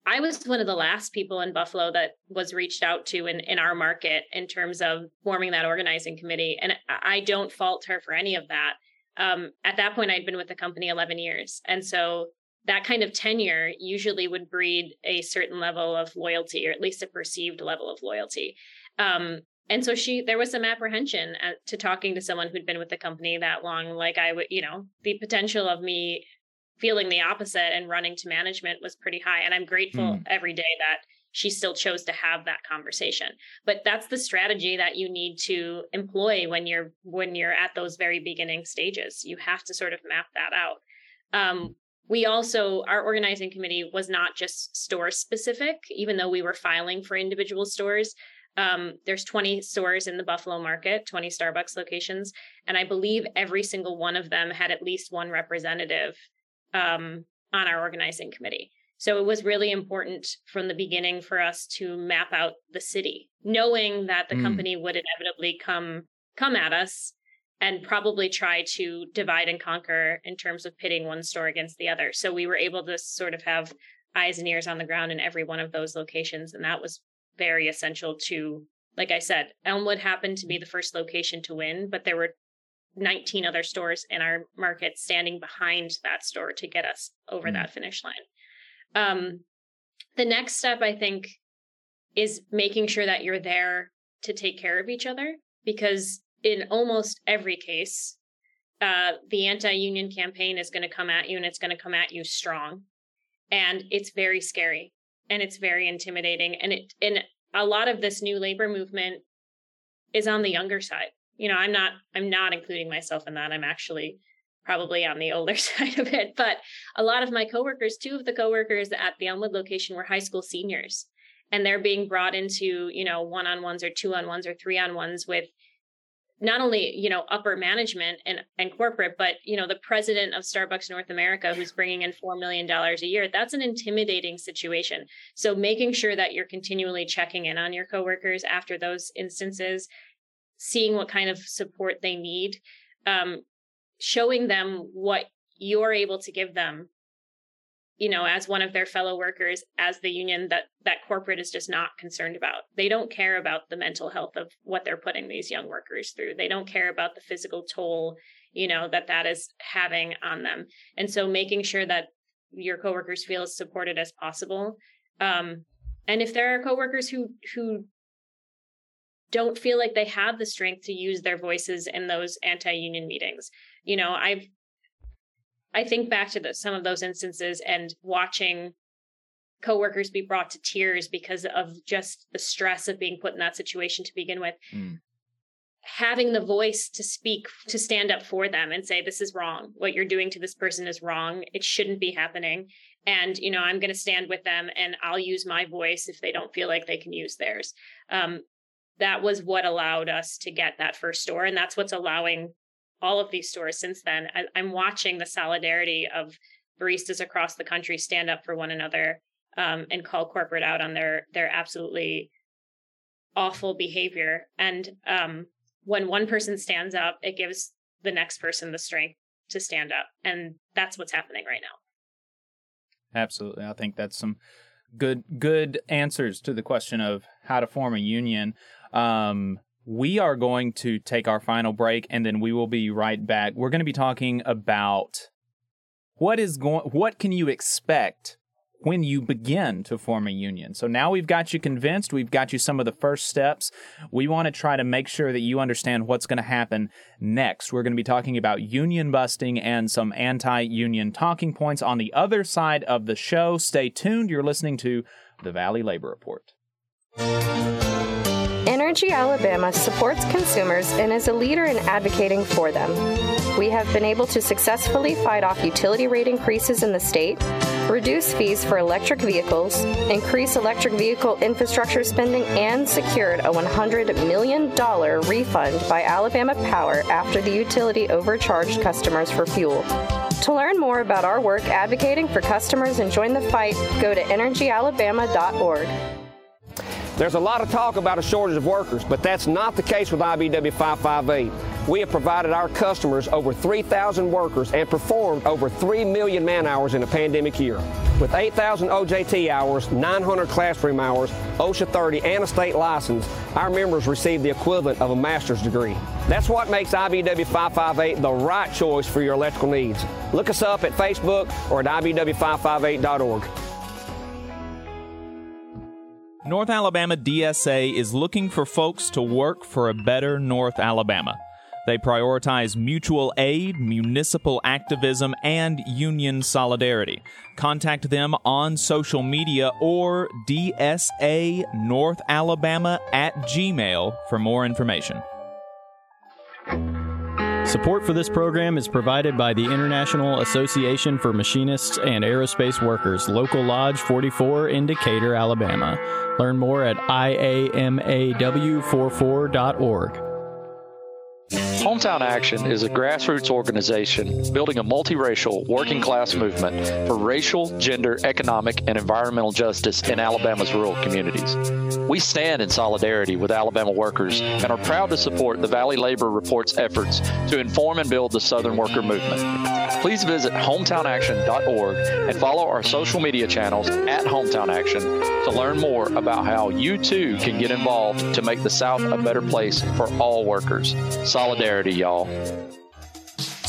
I was one of the last people in Buffalo that was reached out to in in our market in terms of forming that organizing committee, and I don't fault her for any of that. Um, at that point, I'd been with the company 11 years, and so that kind of tenure usually would breed a certain level of loyalty or at least a perceived level of loyalty um, and so she there was some apprehension at, to talking to someone who'd been with the company that long like i would you know the potential of me feeling the opposite and running to management was pretty high. And i'm grateful mm. every day that she still chose to have that conversation. But that's the strategy that you need to employ when you're when you're at those very beginning stages. You have to sort of map that out. Um, we also our organizing committee was not just store specific even though we were filing for individual stores. Um, there's 20 stores in the buffalo market 20 starbucks locations. And i believe every single one of them had at least one representative um, on our organizing committee so it was really important from the beginning for us to map out the city knowing that the mm. company would inevitably come come at us and probably try to divide and conquer in terms of pitting one store against the other. So we were able to sort of have eyes and ears on the ground in every one of those locations. And that was very essential to, like I said, Elmwood happened to be the first location to win, but there were 19 other stores in our market standing behind that store to get us over mm. that finish line. Um, the next step, I think, is making sure that you're there to take care of each other because in almost every case, uh, the anti-union campaign is going to come at you, and it's going to come at you strong, and it's very scary and it's very intimidating, and it and a lot of this new labor movement is on the younger side. You know, I'm not I'm not including myself in that. I'm actually probably on the older side of it, but a lot of my coworkers, two of the coworkers at the Elmwood location were high school seniors and they're being brought into, you know, one-on-ones or two-on-ones or three-on-ones with not only you know upper management and and corporate but you know the president of starbucks north america who's bringing in 4 million dollars a year that's an intimidating situation so making sure that you're continually checking in on your coworkers after those instances seeing what kind of support they need um, showing them what you're able to give them you know as one of their fellow workers as the union that that corporate is just not concerned about. They don't care about the mental health of what they're putting these young workers through. They don't care about the physical toll you know that that is having on them. And so making sure that your coworkers feel as supported as possible um, and if there are coworkers who who don't feel like they have the strength to use their voices in those anti-union meetings you know i've I think back to the, some of those instances and watching coworkers be brought to tears because of just the stress of being put in that situation to begin with. Mm. Having the voice to speak, to stand up for them and say, this is wrong. What you're doing to this person is wrong. It shouldn't be happening. And, you know, I'm going to stand with them and I'll use my voice if they don't feel like they can use theirs. Um, that was what allowed us to get that first store. And that's what's allowing all of these stores since then. I, I'm watching the solidarity of baristas across the country stand up for one another um, and call corporate out on their their absolutely awful behavior. And um, when one person stands up, it gives the next person the strength to stand up, and that's what's happening right now. Absolutely, I think that's some good good answers to the question of how to form a union. Um, we are going to take our final break and then we will be right back. We're going to be talking about what is going what can you expect when you begin to form a union. So now we've got you convinced, we've got you some of the first steps. We want to try to make sure that you understand what's going to happen next. We're going to be talking about union busting and some anti-union talking points on the other side of the show. Stay tuned. You're listening to the Valley Labor Report. Energy Alabama supports consumers and is a leader in advocating for them. We have been able to successfully fight off utility rate increases in the state, reduce fees for electric vehicles, increase electric vehicle infrastructure spending, and secured a $100 million refund by Alabama Power after the utility overcharged customers for fuel. To learn more about our work advocating for customers and join the fight, go to energyalabama.org. There's a lot of talk about a shortage of workers, but that's not the case with IBEW 558. We have provided our customers over 3,000 workers and performed over 3 million man hours in a pandemic year. With 8,000 OJT hours, 900 classroom hours, OSHA 30, and a state license, our members receive the equivalent of a master's degree. That's what makes IBEW 558 the right choice for your electrical needs. Look us up at Facebook or at IBEW558.org. North Alabama DSA is looking for folks to work for a better North Alabama. They prioritize mutual aid, municipal activism, and union solidarity. Contact them on social media or DSA North Alabama at Gmail for more information. Support for this program is provided by the International Association for Machinists and Aerospace Workers, Local Lodge 44 in Decatur, Alabama. Learn more at iamaw44.org. Hometown Action is a grassroots organization building a multiracial working class movement for racial, gender, economic, and environmental justice in Alabama's rural communities. We stand in solidarity with Alabama workers and are proud to support the Valley Labor Report's efforts to inform and build the Southern worker movement. Please visit hometownaction.org and follow our social media channels at Hometown Action to learn more about how you too can get involved to make the South a better place for all workers. Solidarity, y'all.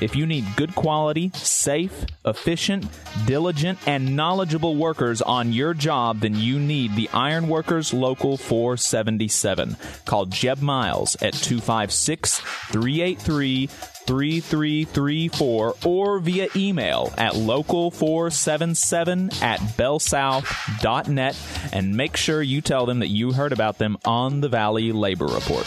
If you need good quality, safe, efficient, diligent, and knowledgeable workers on your job, then you need the Iron Workers Local 477. Call Jeb Miles at 256 383 3334 or via email at local477 at bellsouth.net and make sure you tell them that you heard about them on the Valley Labor Report.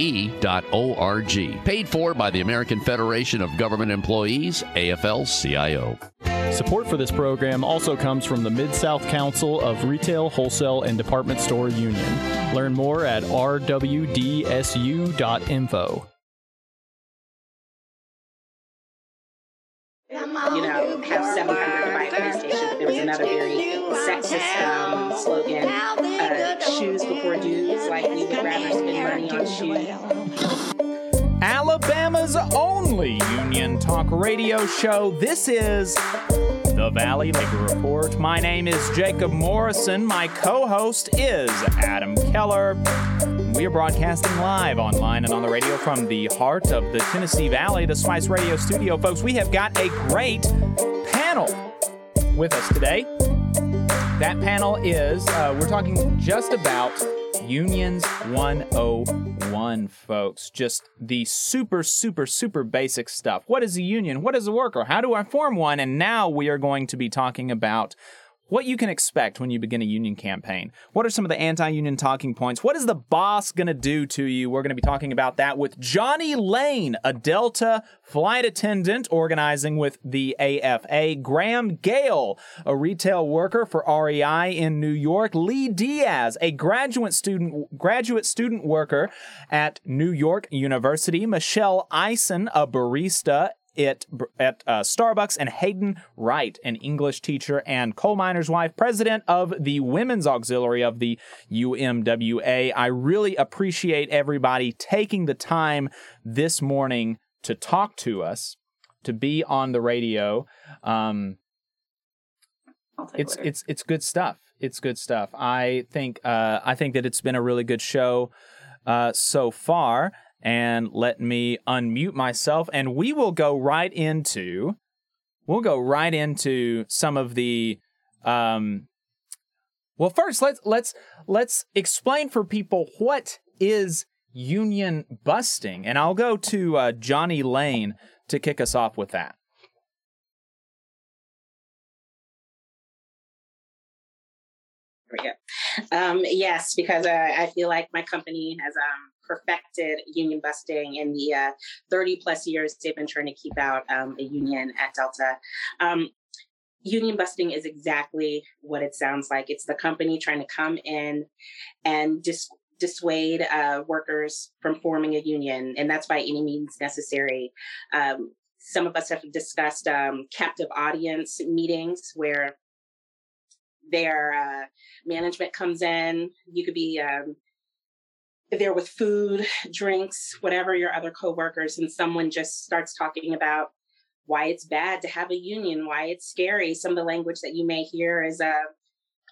afge.org. Paid for by the American Federation of Government Employees, AFL CIO. Support for this program also comes from the Mid South Council of Retail, Wholesale, and Department Store Union. Learn more at rwdsu.info. you know, have 700 to buy a PlayStation. But there was another very sexist um, slogan, uh, shoes before dues, would rather spend money on shoes. Alabama's only union talk radio show. This is the Valley Labor Report. My name is Jacob Morrison. My co host is Adam Keller. We are broadcasting live online and on the radio from the heart of the Tennessee Valley, the Spice Radio studio. Folks, we have got a great panel with us today. That panel is, uh, we're talking just about Unions 101, folks. Just the super, super, super basic stuff. What is a union? What is a worker? How do I form one? And now we are going to be talking about what you can expect when you begin a union campaign. What are some of the anti union talking points? What is the boss going to do to you? We're going to be talking about that with Jonnie Lane, a Delta flight attendant organizing with the AFA, Graham Gale, a retail worker for REI in New York, Lee Diaz, a graduate student graduate student worker at New York University, Michelle Eisen, a barista it at uh, Starbucks, and Haeden Wright, an English teacher and coal miner's wife, president of the Women's Auxiliary of the UMWA. I really appreciate everybody taking the time this morning to talk to us, to be on the radio. Um, it's it's it's good stuff. It's good stuff. I think uh, I think that it's been a really good show uh, so far and let me unmute myself and we will go right into we'll go right into some of the um well first let's let's let's explain for people what is union busting and I'll go to uh, Jonnie Lane to kick us off with that. There we go. Um, yes, because uh, I feel like my company has um, perfected union busting in the uh, 30 plus years they've been trying to keep out um, a union at Delta. Um, union busting is exactly what it sounds like. It's the company trying to come in and dis- dissuade uh, workers from forming a union, and that's by any means necessary. Um, some of us have discussed um, captive audience meetings where their uh, management comes in. You could be um, there with food, drinks, whatever your other coworkers, and someone just starts talking about why it's bad to have a union, why it's scary. Some of the language that you may hear is a uh,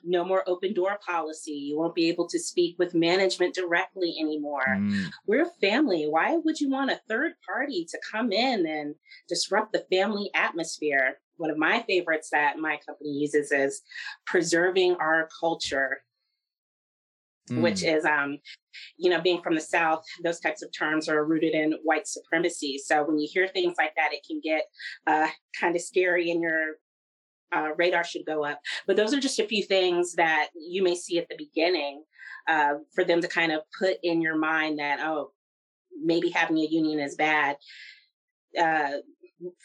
no more open door policy. You won't be able to speak with management directly anymore. Mm. We're a family. Why would you want a third party to come in and disrupt the family atmosphere? One of my favorites that my company uses is preserving our culture mm. which is um, you know, being from the South, those types of terms are rooted in white supremacy. So when you hear things like that, it can get uh, kind of scary and your uh, radar should go up. But those are just a few things that you may see at the beginning uh, for them to kind of put in your mind that, oh, maybe having a union is bad. Uh,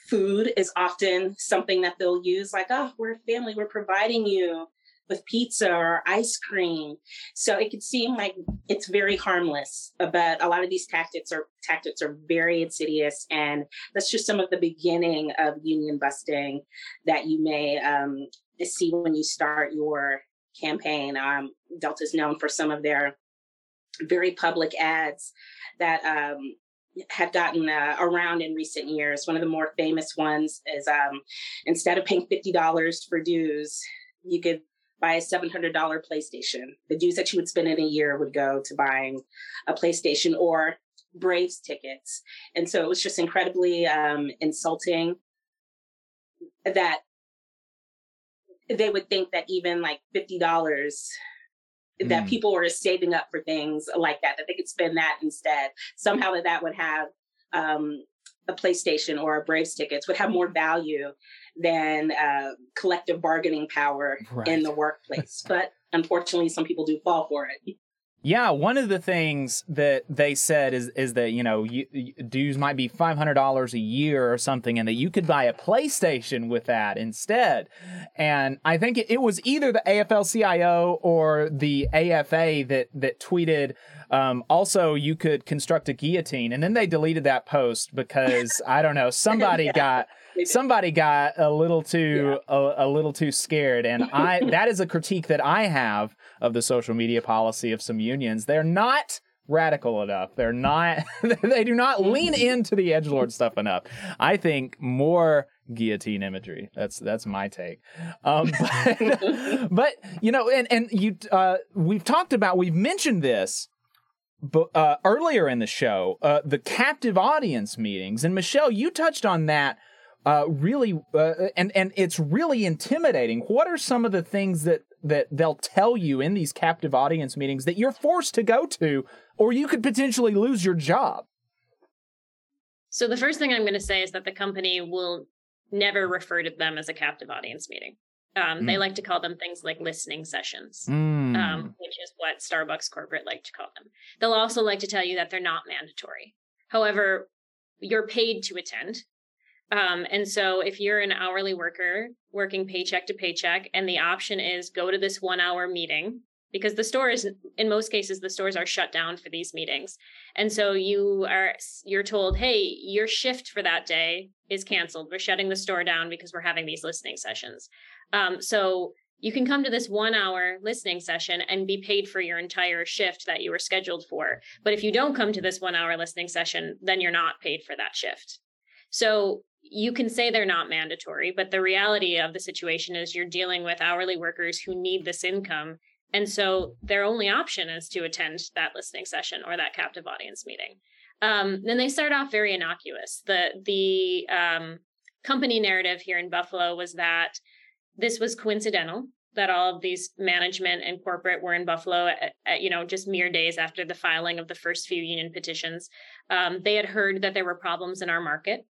food is often something that they'll use, like, oh, we're a family, we're providing you with pizza or ice cream. So it could seem like it's very harmless, but a lot of these tactics are tactics are very insidious, and that's just some of the beginning of union busting that you may um, see when you start your campaign. Um, Delta is known for some of their very public ads that um, have gotten uh, around in recent years. One of the more famous ones is um, instead of paying $50 for dues, you could buy a $700 PlayStation. The dues that you would spend in a year would go to buying a PlayStation or Braves tickets. And so it was just incredibly um, insulting that they would think that even like $50 that Mm. people were saving up for things like that, that they could spend that instead. Somehow that that would have um, a PlayStation or a Braves tickets would have more value than uh, collective bargaining power Right. in the workplace. but unfortunately, some people do fall for it. Yeah, one of the things that they said is is that you know you, you- dues might be five hundred dollars a year or something, and that you could buy a PlayStation with that instead. And I think it, it was either the AFL-CIO or the AFA that that tweeted. Um, also, you could construct a guillotine, and then they deleted that post because I don't know somebody Yeah. got somebody got a little too a, a little too scared and i that is a critique that i have of the social media policy of some unions they're not radical enough. They're not they do not lean into the edge lord stuff enough. I think more guillotine imagery. That's that's my take. Um but, but you know and and you uh we've talked about we've mentioned this uh, earlier in the show, uh, the captive audience meetings, and Michelle, you touched on that uh, really, uh, and and it's really intimidating. What are some of the things that that they'll tell you in these captive audience meetings that you're forced to go to, or you could potentially lose your job? So the first thing I'm going to say is that the company will never refer to them as a captive audience meeting. Um, They Mm. like to call them things like listening sessions, Mm. um, which is what Starbucks corporate like to call them. They'll also like to tell you that they're not mandatory. However, you're paid to attend. Um, and so if you're an hourly worker working paycheck to paycheck, and the option is go to this one hour meeting, because the stores, in most cases, the stores are shut down for these meetings. And so you are, you're told, hey, your shift for that day is canceled. We're shutting the store down because we're having these listening sessions. Um, so you can come to this one hour listening session and be paid for your entire shift that you were scheduled for. But if you don't come to this one hour listening session, then you're not paid for that shift. So you can say they're not mandatory, but the reality of the situation is you're dealing with hourly workers who need this income. And so their only option is to attend that listening session or that captive audience meeting. Um, then they start off very innocuous. The the um, company narrative here in Buffalo was that this was coincidental that all of these management and corporate were in Buffalo at, at, you know just mere days after the filing of the first few union petitions. Um, they had heard that there were problems in our market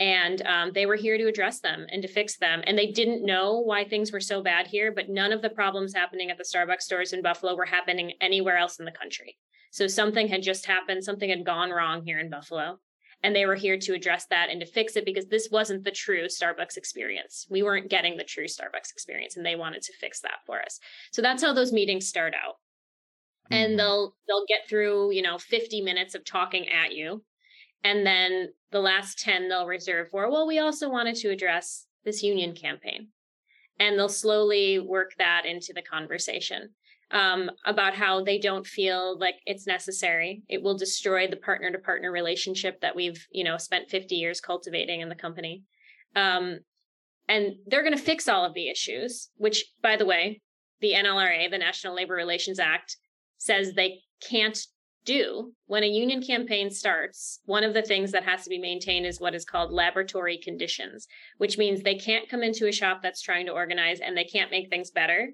and um, they were here to address them and to fix them. And they didn't know why things were so bad here, but none of the problems happening at the Starbucks stores in Buffalo were happening anywhere else in the country. So something had just happened, something had gone wrong here in Buffalo. And they were here to address that and to fix it because this wasn't the true Starbucks experience. We weren't getting the true Starbucks experience, and they wanted to fix that for us. So that's how those meetings start out. And they'll they'll get through, you know, 50 minutes of talking at you and then the last 10 they'll reserve for. Well we also wanted to address this union campaign. And they'll slowly work that into the conversation um, about how they don't feel like it's necessary. It will destroy the partner to partner relationship that we've you know spent 50 years cultivating in the company. Um, and they're going to fix all of the issues which by the way the nlra the national labor relations act says they can't do when a union campaign starts one of the things that has to be maintained is what is called laboratory conditions which means they can't come into a shop that's trying to organize and they can't make things better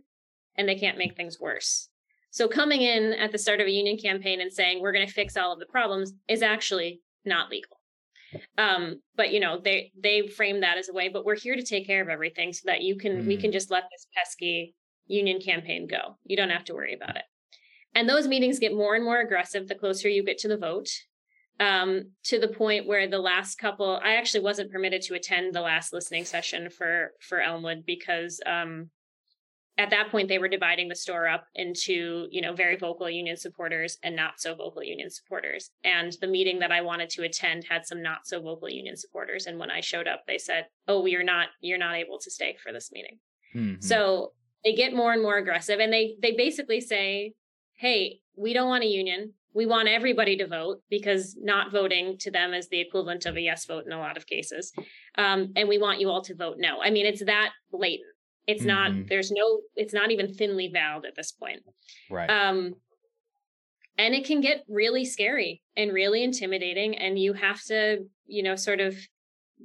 and they can't make things worse. So coming in at the start of a union campaign and saying we're going to fix all of the problems is actually not legal. Um but you know they they frame that as a way but we're here to take care of everything so that you can we can just let this pesky union campaign go. You don't have to worry about it and those meetings get more and more aggressive the closer you get to the vote um, to the point where the last couple i actually wasn't permitted to attend the last listening session for for elmwood because um, at that point they were dividing the store up into you know very vocal union supporters and not so vocal union supporters. And the meeting that i wanted to attend had some not so vocal union supporters. And when i showed up they said oh you're not you're not able to stay for this meeting. So they get more and more aggressive and they they basically say hey, we don't want a union. We want everybody to vote because not voting to them is the equivalent of a yes vote in a lot of cases. Um, and we want you all to vote no. I mean, it's that blatant. It's not, there's no, it's not even thinly veiled at this point. Right. Um, and it can get really scary and really intimidating and you have to you know sort of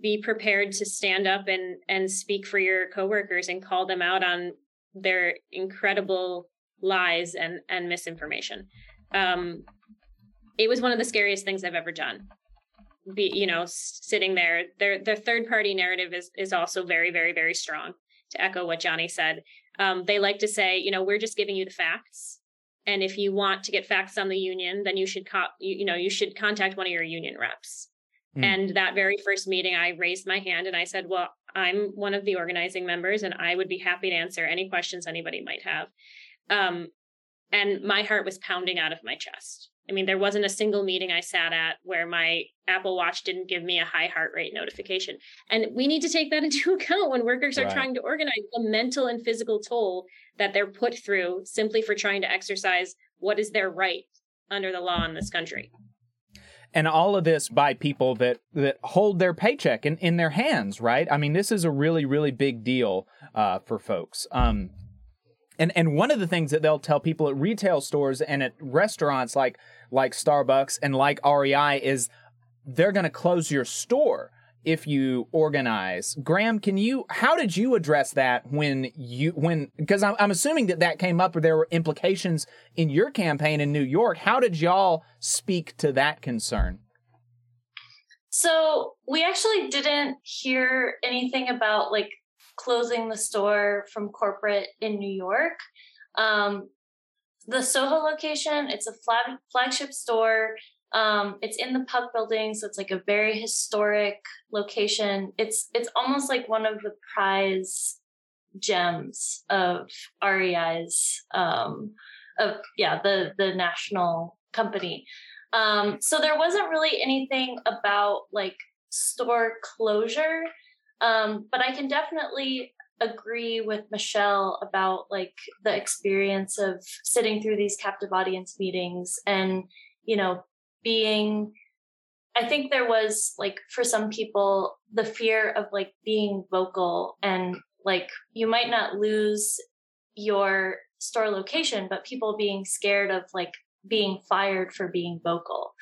be prepared to stand up and and speak for your coworkers and call them out on their incredible lies and and misinformation. Um it was one of the scariest things i've ever done. Be you know sitting there their their third party narrative is is also very very very strong to echo what Jonnie said. Um they like to say you know we're just giving you the facts and if you want to get facts on the union then you should co- you, you know you should contact one of your union reps. Mm. and that very first meeting i raised my hand and i said well i'm one of the organizing members and i would be happy to answer any questions anybody might have um and my heart was pounding out of my chest I mean, there wasn't a single meeting I sat at where my Apple Watch didn't give me a high heart rate notification. And we need to take that into account when workers are right. trying to organize the mental and physical toll that they're put through simply for trying to exercise what is their right under the law in this country. And all of this by people that that hold their paycheck in, in their hands, right? I mean, this is a really, really big deal uh, for folks. Um, and and one of the things that they'll tell people at retail stores and at restaurants like like Starbucks and like REI is they're going to close your store if you organize. Graham, can you? How did you address that when you when? Because I'm, I'm assuming that that came up or there were implications in your campaign in New York. How did y'all speak to that concern? So we actually didn't hear anything about like closing the store from corporate in New York. Um, the Soho location, it's a flag, flagship store. Um, it's in the Puck building, so it's like a very historic location. It's it's almost like one of the prize gems of REI's um, of yeah the the national company. Um, so there wasn't really anything about like store closure, um, but I can definitely agree with Michelle about like the experience of sitting through these captive audience meetings and, you know, being I think there was like for some people the fear of like being vocal and like you might not lose your store location, but people being scared of like being fired for being vocal.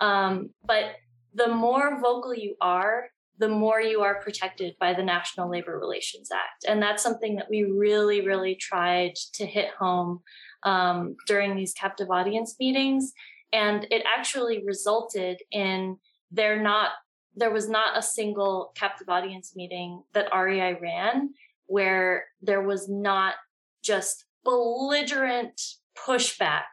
Um, but the more vocal you are, the more you are protected by the National Labor Relations Act. And that's something that we really, really tried to hit home um, during these captive audience meetings. And it actually resulted in there not there was not a single captive audience meeting that REI ran where there was not just belligerent pushback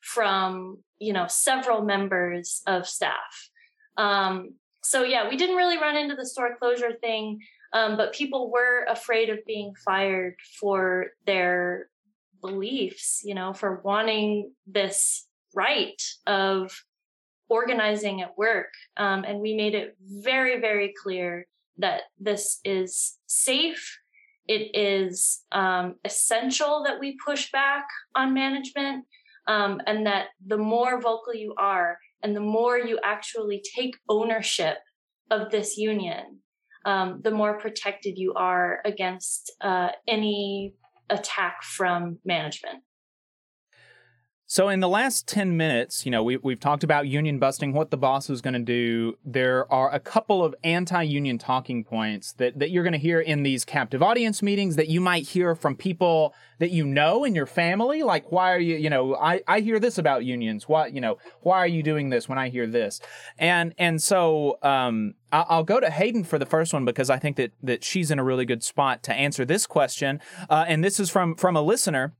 from you know several members of staff um, so yeah, we didn't really run into the store closure thing, um, but people were afraid of being fired for their beliefs, you know, for wanting this right of organizing at work. Um, and we made it very, very clear that this is safe. It is um, essential that we push back on management, um, and that the more vocal you are, and the more you actually take ownership of this union, um, the more protected you are against uh, any attack from management. So, in the last 10 minutes, you know, we, we've talked about union busting, what the boss is going to do. There are a couple of anti union talking points that, that you're going to hear in these captive audience meetings that you might hear from people that you know in your family. Like, why are you, you know, I, I hear this about unions. Why, you know, why are you doing this when I hear this? And, and so, um, I'll go to Haeden for the first one because I think that, that she's in a really good spot to answer this question. Uh, and this is from, from a listener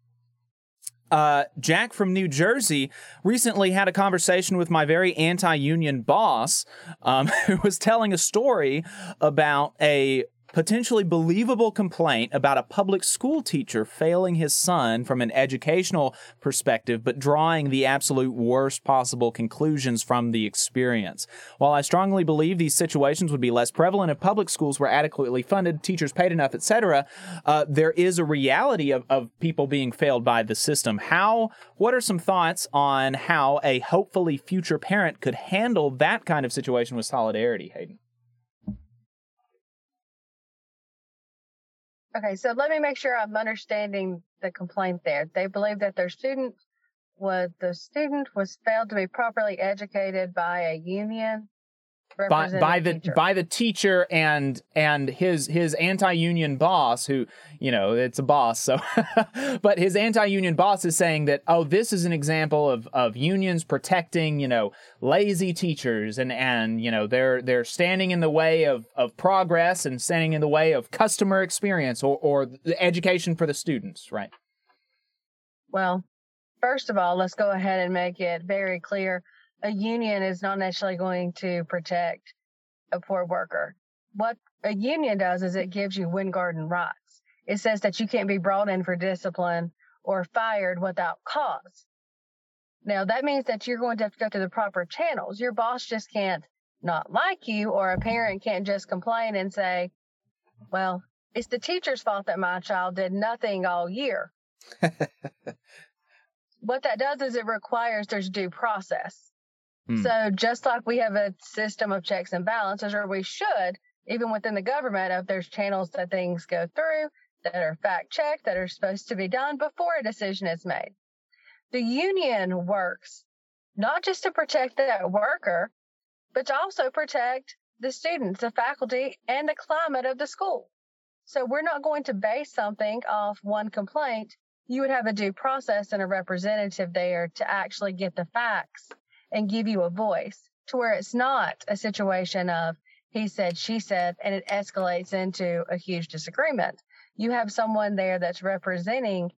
uh, Jack from New Jersey recently had a conversation with my very anti union boss um, who was telling a story about a potentially believable complaint about a public school teacher failing his son from an educational perspective, but drawing the absolute worst possible conclusions from the experience. While I strongly believe these situations would be less prevalent if public schools were adequately funded, teachers paid enough, etc., uh, there is a reality of, of people being failed by the system. How? What are some thoughts on how a hopefully future parent could handle that kind of situation with solidarity, Haeden? Okay, so let me make sure I'm understanding the complaint there. They believe that their student was the student was failed to be properly educated by a union by, by the teacher. by the teacher and and his his anti-union boss who you know it's a boss so but his anti-union boss is saying that oh this is an example of of unions protecting you know lazy teachers and and you know they're they're standing in the way of of progress and standing in the way of customer experience or or the education for the students right Well, first of all, let's go ahead and make it very clear. A union is not necessarily going to protect a poor worker. What a union does is it gives you Weingarten rights. It says that you can't be brought in for discipline or fired without cause. Now that means that you're going to have to go through the proper channels. Your boss just can't not like you or a parent can't just complain and say, well, it's the teacher's fault that my child did nothing all year what that does is it requires there's due process. Hmm. So just like we have a system of checks and balances, or we should, even within the government, if there's channels that things go through that are fact checked, that are supposed to be done before a decision is made. The union works not just to protect that worker, but to also protect the students, the faculty, and the climate of the school. So we're not going to base something off one complaint you would have a due process and a representative there to actually get the facts and give you a voice to where it's not a situation of he said, she said, and it escalates into a huge disagreement. You have someone there that's representing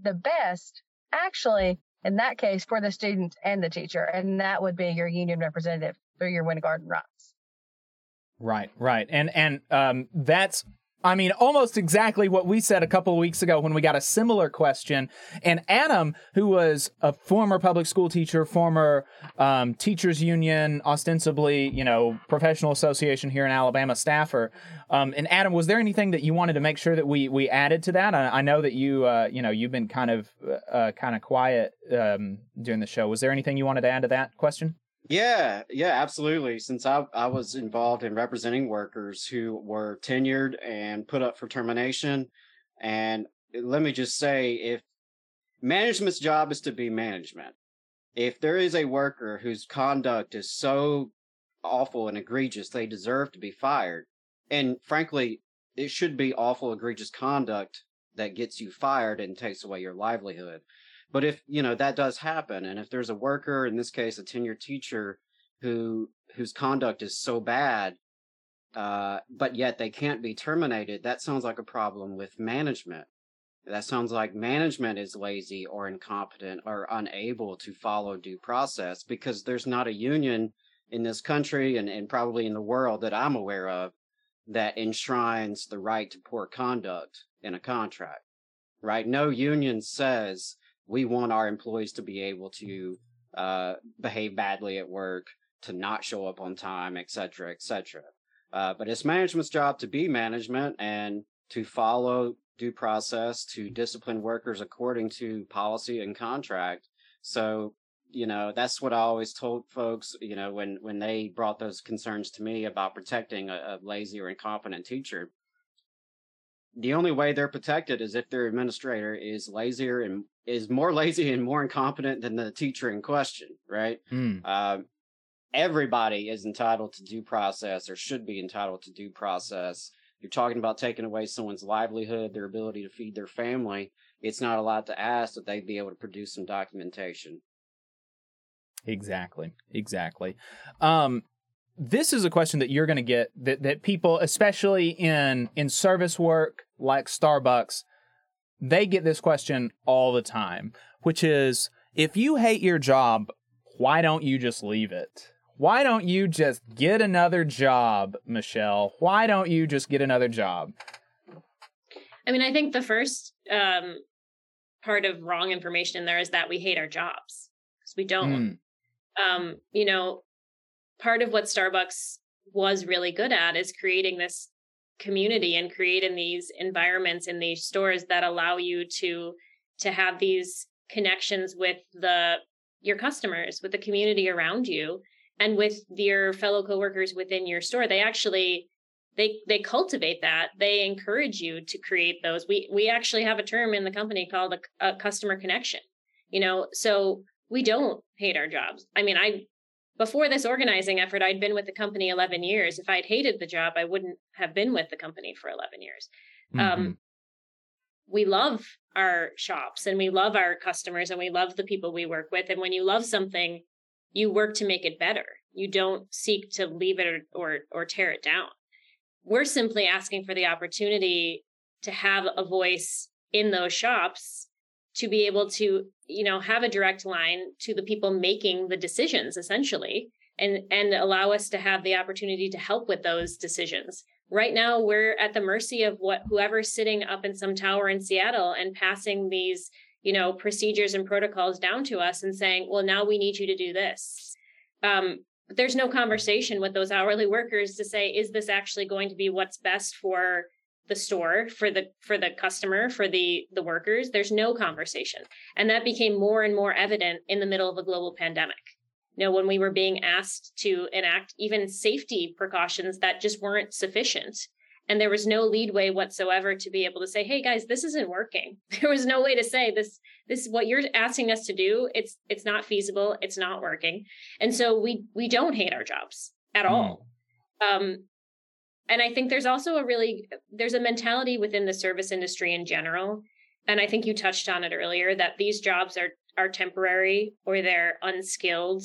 the best, actually, in that case, for the student and the teacher. And that would be your union representative through your Weingarten rights. Right, right. And and um that's I mean almost exactly what we said a couple of weeks ago when we got a similar question. And Adam, who was a former public school teacher, former um, teachers union, ostensibly, you know, professional association here in Alabama staffer. Um, and Adam, was there anything that you wanted to make sure that we we added to that? I, I know that you uh, you know you've been kind of uh, kind of quiet um, during the show. Was there anything you wanted to add to that question? Yeah, yeah, absolutely. Since I I was involved in representing workers who were tenured and put up for termination, and let me just say, if management's job is to be management, if there is a worker whose conduct is so awful and egregious they deserve to be fired, and frankly, it should be awful, egregious conduct that gets you fired and takes away your livelihood. But if you know that does happen, and if there's a worker, in this case, a tenured teacher, who whose conduct is so bad, uh, but yet they can't be terminated, that sounds like a problem with management. That sounds like management is lazy or incompetent or unable to follow due process because there's not a union in this country and, and probably in the world that I'm aware of that enshrines the right to poor conduct in a contract. Right? No union says we want our employees to be able to uh, behave badly at work, to not show up on time, et cetera, et cetera. Uh, but it's management's job to be management and to follow due process, to discipline workers according to policy and contract. So, you know, that's what I always told folks, you know, when, when they brought those concerns to me about protecting a, a lazy or incompetent teacher the only way they're protected is if their administrator is lazier and is more lazy and more incompetent than the teacher in question, right? Mm. Uh, everybody is entitled to due process or should be entitled to due process. You're talking about taking away someone's livelihood, their ability to feed their family. It's not a lot to ask that they be able to produce some documentation. Exactly. Exactly. Um, this is a question that you're going to get that, that people, especially in in service work like Starbucks, they get this question all the time, which is if you hate your job, why don't you just leave it? Why don't you just get another job, Michelle? Why don't you just get another job? I mean, I think the first um, part of wrong information in there is that we hate our jobs because we don't. Mm. Um, you know, part of what Starbucks was really good at is creating this community and creating these environments in these stores that allow you to to have these connections with the your customers with the community around you and with your fellow coworkers within your store. They actually they they cultivate that. They encourage you to create those. We we actually have a term in the company called a, a customer connection you know? So we don't hate our jobs. I mean i before this organizing effort i'd been with the company 11 years. If i'd hated the job i wouldn't have been with the company for 11 years. Mm-hmm. um, we love our shops and we love our customers and we love the people we work with and when you love something you work to make it better. You don't seek to leave it or or, or tear it down. We're simply asking for the opportunity to have a voice in those shops to be able to you know have a direct line to the people making the decisions essentially and and allow us to have the opportunity to help with those decisions. Right now we're at the mercy of what whoever's sitting up in some tower in Seattle and passing these you know procedures and protocols down to us and saying well now we need you to do this. Um, but there's no conversation with those hourly workers to say is this actually going to be what's best for the store for the for the customer for the the workers there's no conversation. And that became more and more evident in the middle of a global pandemic. You know when we were being asked to enact even safety precautions that just weren't sufficient and there was no leadway whatsoever to be able to say hey guys this isn't working. There was no way to say this this is what you're asking us to do it's it's not feasible it's not working. And so we we don't hate our jobs at all. Um and i think there's also a really there's a mentality within the service industry in general and i think you touched on it earlier that these jobs are are temporary or they're unskilled.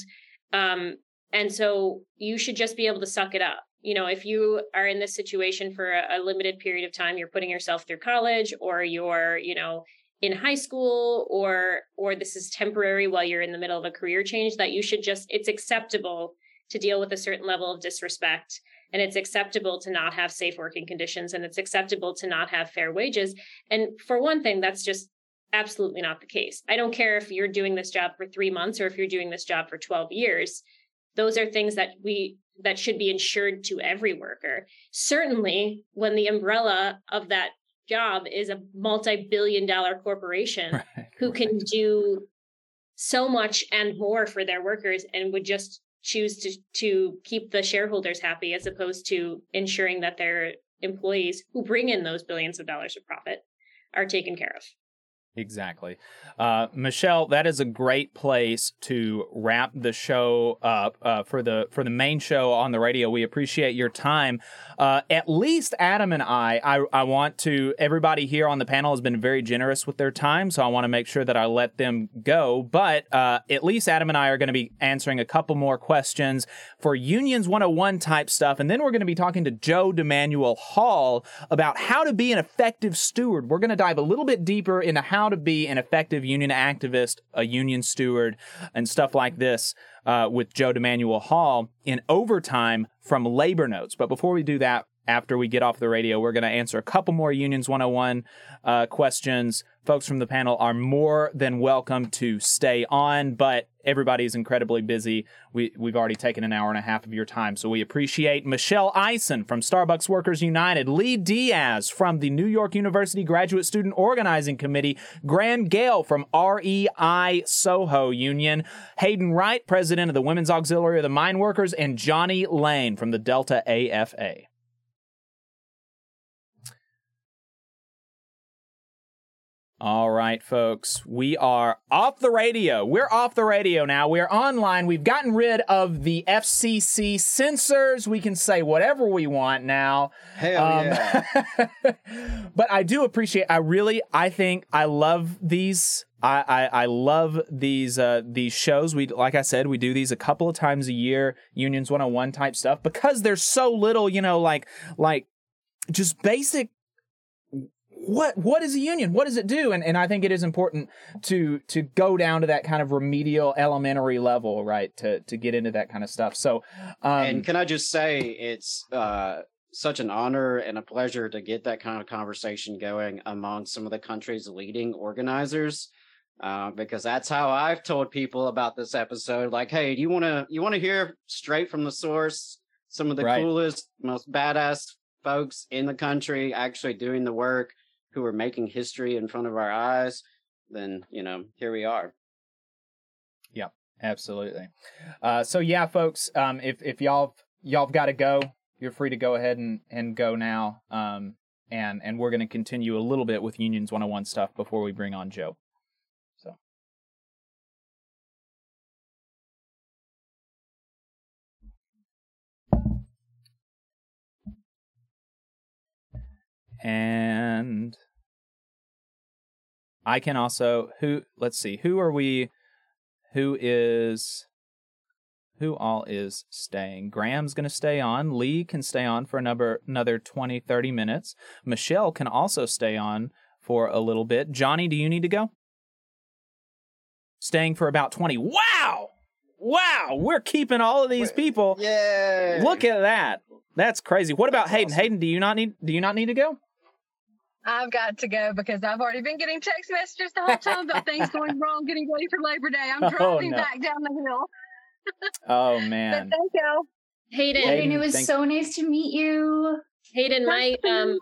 Um and so you should just be able to suck it up. You know if you are in this situation for a, a limited period of time you're putting yourself through college or you're you know in high school or or this is temporary while you're in the middle of a career change that you should just it's acceptable to deal with a certain level of disrespect and it's acceptable to not have safe working conditions and it's acceptable to not have fair wages. And for one thing that's just absolutely not the case. I don't care if you're doing this job for 3 months or if you're doing this job for 12 years. Those are things that we that should be insured to every worker. Certainly when the umbrella of that job is a multi-billion dollar corporation who can do so much and more for their workers and would just choose to to keep the shareholders happy as opposed to ensuring that their employees who bring in those billions of dollars of profit are taken care of. Exactly. Uh, Michelle, that is a great place to wrap the show up uh, for the for the main show on the radio. We appreciate your time. Uh, at least Adam and I, I, I want to. Everybody here on the panel has been very generous with their time, so I want to make sure that I let them go. But uh, at least Adam and I are going to be answering a couple more questions for Unions 101 type stuff, and then we're going to be talking to Joe DeManuel Hall about how to be an effective steward. We're going to dive a little bit deeper into how to be an effective union activist, a union steward, and stuff like this uh, with Joe DeManuel Hall in overtime from Labor Notes. But before we do that, after we get off the radio, we're going to answer a couple more Unions 101 uh, questions. Folks from the panel are more than welcome to stay on, but everybody is incredibly busy. We, we've already taken an hour and a half of your time, so we appreciate Michelle Eisen from Starbucks Workers United, Lee Diaz from the New York University Graduate Student Organizing Committee, Graham Gale from REI Soho Union, Haeden Wright, president of the Women's Auxiliary of the Mine Workers, and Jonnie Lane from the Delta AFA. All right, folks, we are off the radio. We're off the radio now. We're online. We've gotten rid of the FCC censors. We can say whatever we want now. Hell yeah. but I do appreciate. I really, I think, I love these. I, I, I love these uh, these shows. We like I said, we do these a couple of times a year, Unions 101 type stuff, because there's so little, you know, like like just basic what what is a union? What does it do? And and I think it is important to to go down to that kind of remedial elementary level, right? To to get into that kind of stuff. So um and can I just say it's uh such an honor and a pleasure to get that kind of conversation going among some of the country's leading organizers. Uh, because that's how I've told people about this episode. Like, hey, do you want to you want to hear straight from the source some of the Right. coolest, most badass folks in the country actually doing the work, who are making history in front of our eyes, then, you know, here we are. Yeah, absolutely. Uh, so yeah, folks, um, if, if y'all, y'all got to go, you're free to go ahead and, and go now. Um, and, and we're going to continue a little bit with unions 101 stuff before we bring on Joe. and I can also who let's see, who are we who is who all is staying? Graham's going to stay on. Lee can stay on for another another 20 30 minutes. Michelle can also stay on for a little bit. Jonnie, do you need to go? Staying for about 20. Wow! Wow, we're keeping all of these people. Yeah. Look at that. That's crazy. What about Haeden? Haeden, do you not need do you not need to go? I've got to go because I've already been getting text messages the whole time about things going wrong, getting ready for Labor Day. I'm Oh, driving no. back down the hill. Oh man! But man. thank you. Haeden, Haeden, it was thank- so nice to meet you. Haeden, my um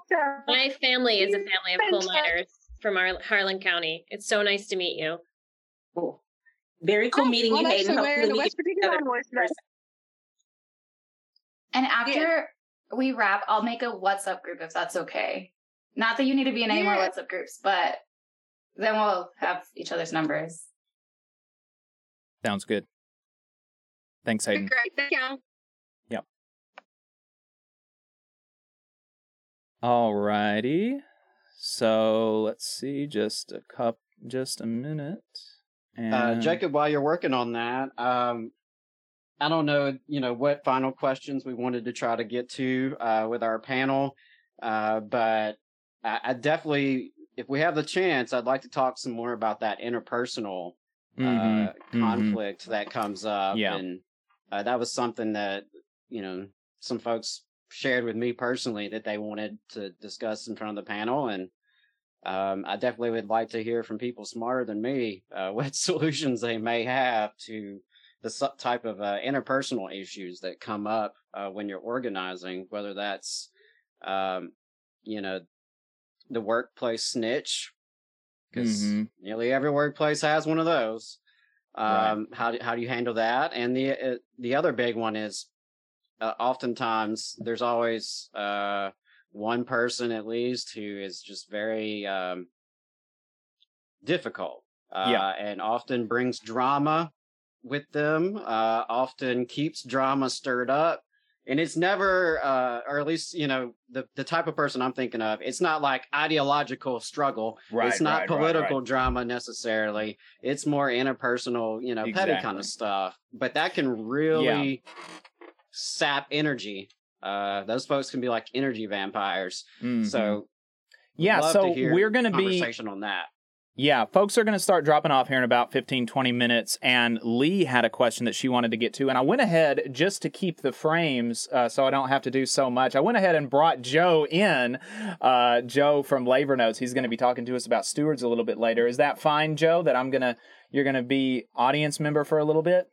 my family is a family of coal miners from Ar- Harlan County. It's so nice to meet you. Cool. Very cool meeting I'm you, Haeden. actually wearing the West Virginia together. Convoys today. And after we wrap, I'll make a WhatsApp group if that's okay. Not that you need to be in any more Yeah. WhatsApp groups, but then we'll have each other's numbers. Sounds good. Thanks, Haeden. Great. Thank you. Yep. Alrighty. So let's see, just a cup, just a minute. And Uh, Jacob, while you're working on that, um, I don't know, you know, what final questions we wanted to try to get to uh, with our panel, uh, but I, I definitely, if we have the chance, I'd like to talk some more about that interpersonal Mhm, uh, mhm. conflict that comes up, Yeah. and uh, that was something that you know some folks shared with me personally that they wanted to discuss in front of the panel, and um, I definitely would like to hear from people smarter than me uh, what solutions they may have to the type of uh, interpersonal issues that come up uh, when you're organizing, whether that's, um, you know, the workplace snitch, because Mhm. nearly every workplace has one of those. Right. Um, How do, how do you handle that? And the uh, the other big one is, uh, oftentimes there's always uh, one person at least who is just very um, difficult uh, Yeah. and often brings drama with them uh, often keeps drama stirred up and it's never uh, or at least you know the, the type of person i'm thinking of it's not like ideological struggle. Right, it's not right, political right. drama necessarily. It's more interpersonal you know petty kind of stuff. But that can really sap energy. Uh, those folks can be like energy vampires. Mhm. so yeah, so we're going to be conversation on that Yeah, folks are going to start dropping off here in about 15, 20 minutes. And Lee had a question that she wanted to get to. And I went ahead, just to keep the frames uh, so I don't have to do so much, I went ahead and brought Joe in. Uh, Joe from Labor Notes. He's going to be talking to us about stewards a little bit later. Is that fine, Joe, that I'm going to, you're going to be audience member for a little bit?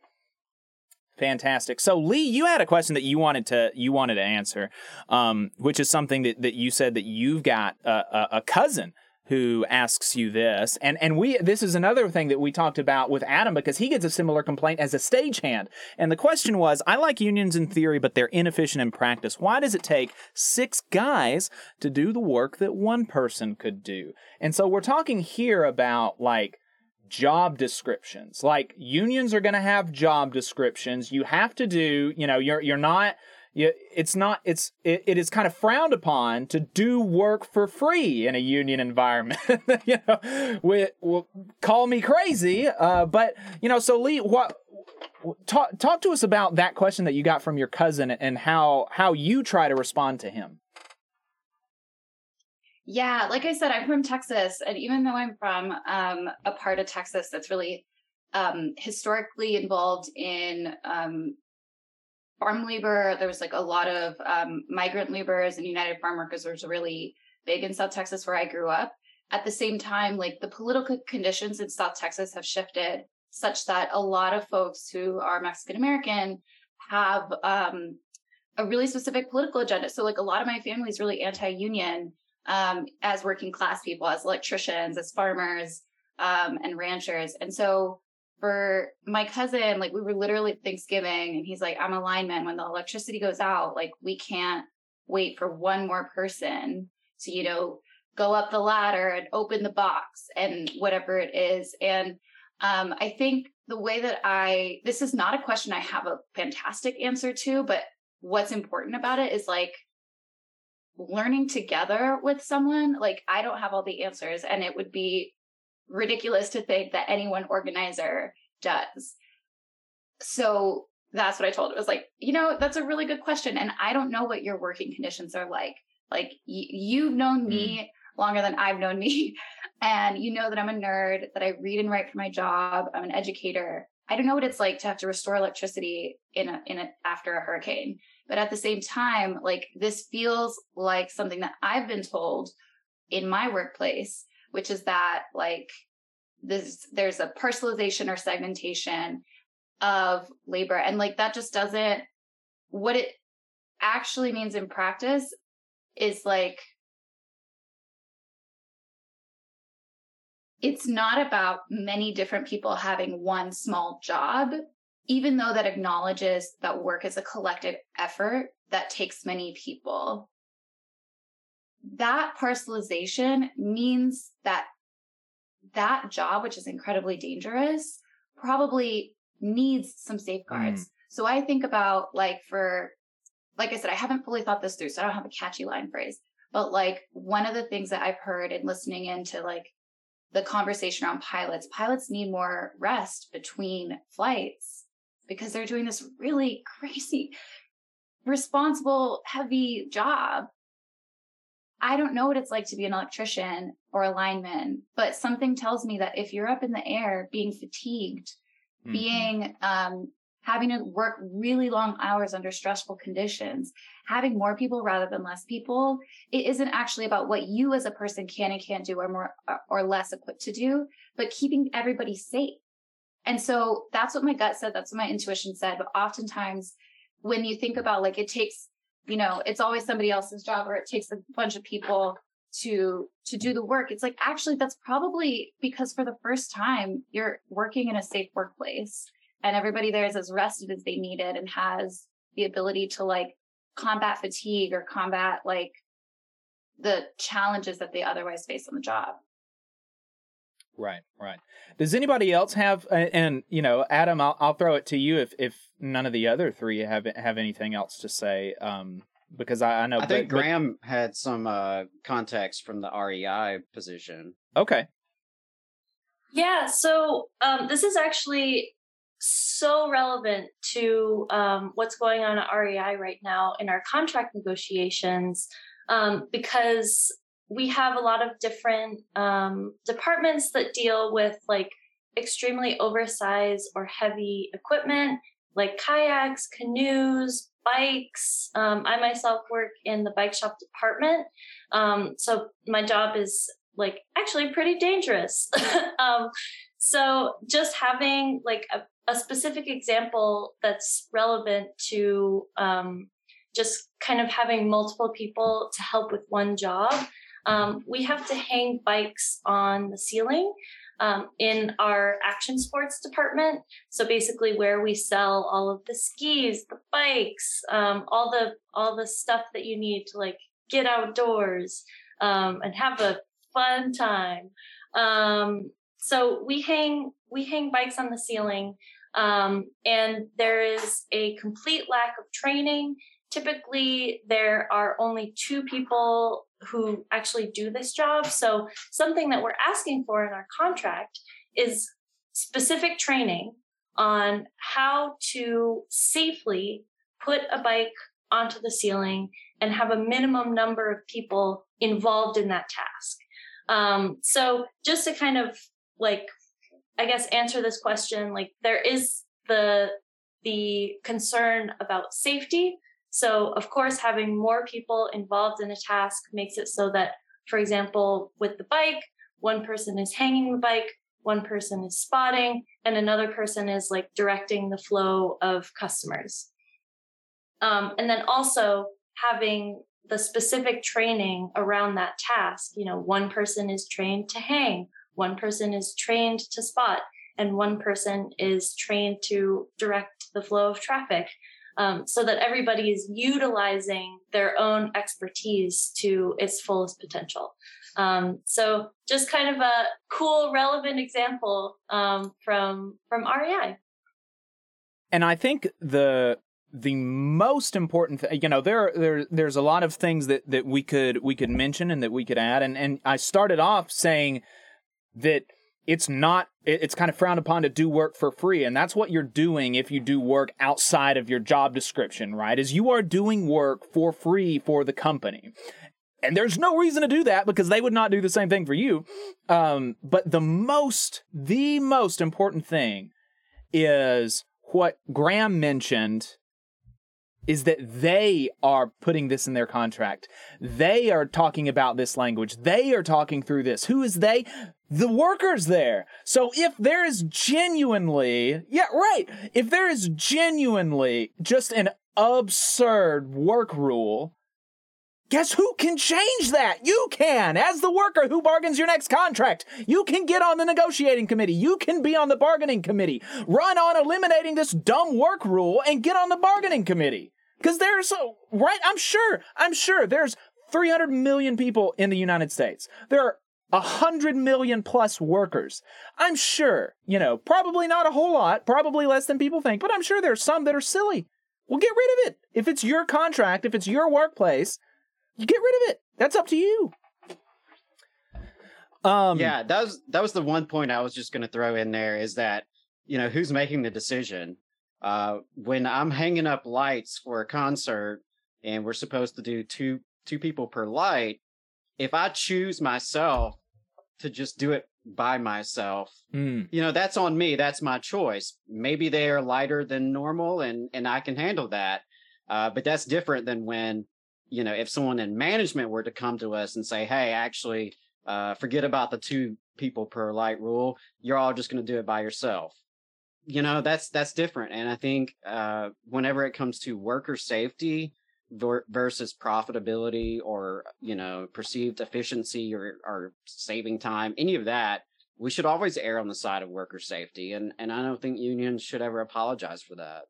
Fantastic. So Lee, you had a question that you wanted to you wanted to answer, um, which is something that, that you said that you've got a, a, a cousin who asks you this, and and we this is another thing that we talked about with Adam because he gets a similar complaint as a stagehand, and the question was, I like unions in theory, but they're inefficient in practice. Why does it take six guys to do the work that one person could do? And so we're talking here about like job descriptions. Like unions are going to have job descriptions. You have to do, you know, you're you're not you, it's not it's it, it is kind of frowned upon to do work for free in a union environment. you know, we, well, call me crazy, uh, but you know, so Lee, what talk talk to us about that question that you got from your cousin and how how you try to respond to him. Yeah, like I said, I'm from Texas, and even though I'm from um, a part of Texas that's really um, historically involved in um, farm labor, there was like a lot of um, migrant laborers and United Farm Workers was really big in South Texas where I grew up. At the same time, like the political conditions in South Texas have shifted such that a lot of folks who are Mexican American have um, a really specific political agenda. So, like a lot of my family is really anti-union um, as working class people, as electricians, as farmers, um, and ranchers. And so for my cousin, like we were literally Thanksgiving and he's like, I'm a lineman. When the electricity goes out, like we can't wait for one more person to, you know, go up the ladder and open the box and whatever it is. And um, I think the way that I, this is not a question I have a fantastic answer to, but what's important about it is like, learning together with someone. Like I don't have all the answers, and it would be ridiculous to think that any one organizer does. So that's what I told. It was like, you know, that's a really good question, and I don't know what your working conditions are like. Like y- you've known me mm. longer than I've known me, and you know that I'm a nerd, that I read and write for my job. I'm an educator. I don't know what it's like to have to restore electricity in a in a after a hurricane. But at the same time, like this feels like something that I've been told in my workplace, which is that like this there's a personalization or segmentation of labor and like that just doesn't what it actually means in practice is like it's not about many different people having one small job, even though that acknowledges that work is a collective effort that takes many people. That parcelization means that that job, which is incredibly dangerous, probably needs some safeguards. Mm. So I think about like for, like I said, I haven't fully thought this through, so I don't have a catchy line phrase. But like one of the things that I've heard in listening into like the conversation around pilots, pilots need more rest between flights because they're doing this really crazy, responsible, heavy job. I don't know what it's like to be an electrician or a lineman, but something tells me that if you're up in the air being fatigued, Mm-hmm. being um, having to work really long hours under stressful conditions, having more people rather than less people, it isn't actually about what you as a person can and can't do or more or less equipped to do, but keeping everybody safe. And so that's what my gut said. That's what my intuition said. But oftentimes when you think about like it takes, you know, it's always somebody else's job or it takes a bunch of people to to do the work. It's like actually that's probably because for the first time you're working in a safe workplace and everybody there is as rested as they needed and has the ability to like combat fatigue or combat like the challenges that they otherwise face on the job Right, right. Does anybody else have? And, and you know, Adam, I'll, I'll throw it to you if if none of the other three have have anything else to say. Um, because I, I know I think but- but- Graham had some uh, context from the REI position. okay. Yeah, so um, this is actually so relevant to um, what's going on at REI right now in our contract negotiations um, because we have a lot of different um, departments that deal with like extremely oversized or heavy equipment like kayaks, canoes, bikes. Um, I myself work in the bike shop department. Um, so my job is like actually pretty dangerous. um, so just having like a, a specific example that's relevant to um, just kind of having multiple people to help with one job. Um, we have to hang bikes on the ceiling um, in our action sports department. So basically, where we sell all of the skis, the bikes, um, all the all the stuff that you need to like get outdoors um, and have a fun time. Um, so we hang we hang bikes on the ceiling, um, and there is a complete lack of training. Typically, there are only two people who actually do this job. So something that we're asking for in our contract is specific training on how to safely put a bike onto the ceiling and have a minimum number of people involved in that task. Um, so just to kind of like, I guess answer this question, like there is the the concern about safety. So of course, having more people involved in a task makes it so that, for example, with the bike, one person is hanging the bike, one person is spotting, and another person is like directing the flow of customers. Um, and then also having the specific training around that task. You know, one person is trained to hang, one person is trained to spot, and one person is trained to direct the flow of traffic. Um, so that everybody is utilizing their own expertise to its fullest potential. Um, so just kind of a cool, relevant example um, from from REI. And I think the the most important you know there there there's a lot of things that that we could we could mention and that we could add and and I started off saying that it's not it's kind of frowned upon to do work for free. And that's what you're doing if you do work outside of your job description right? Is you are doing work for free for the company. And there's no reason to do that because they would not do the same thing for you. Um, but the most the most important thing is what graham mentioned is that they are putting this in their contract. They are talking about this language. They are talking through this. Who is they? The workers there. So if there is genuinely, yeah, right. If there is genuinely just an absurd work rule, guess who can change that? You can. As the worker who bargains your next contract, you can get on the negotiating committee. You can be on the bargaining committee. Run on eliminating this dumb work rule and get on the bargaining committee. Because there's right. I'm sure. I'm sure there's 300 million people in the United States. There are 100 million plus workers. I'm sure, you know, probably not a whole lot, probably less than people think, but I'm sure there's some that are silly. Well, get rid of it. If it's your contract, if it's your workplace, get rid of it. That's up to you. Um, yeah, that was that was the one point I was just going to throw in there is that you know who's making the decision. Uh, when I'm hanging up lights for a concert and we're supposed to do two two people per light, if I choose myself to just do it by myself, mm. you know, that's on me. That's my choice. Maybe they are lighter than normal and and I can handle that. Uh, but that's different than when, you know, if someone in management were to come to us and say, "Hey, actually, uh, forget about the two people per light rule. You're all just going to do it by yourself." you know that's that's different and i think uh whenever it comes to worker safety ver- versus profitability or you know perceived efficiency or or saving time any of that we should always err on the side of worker safety and and i don't think unions should ever apologize for that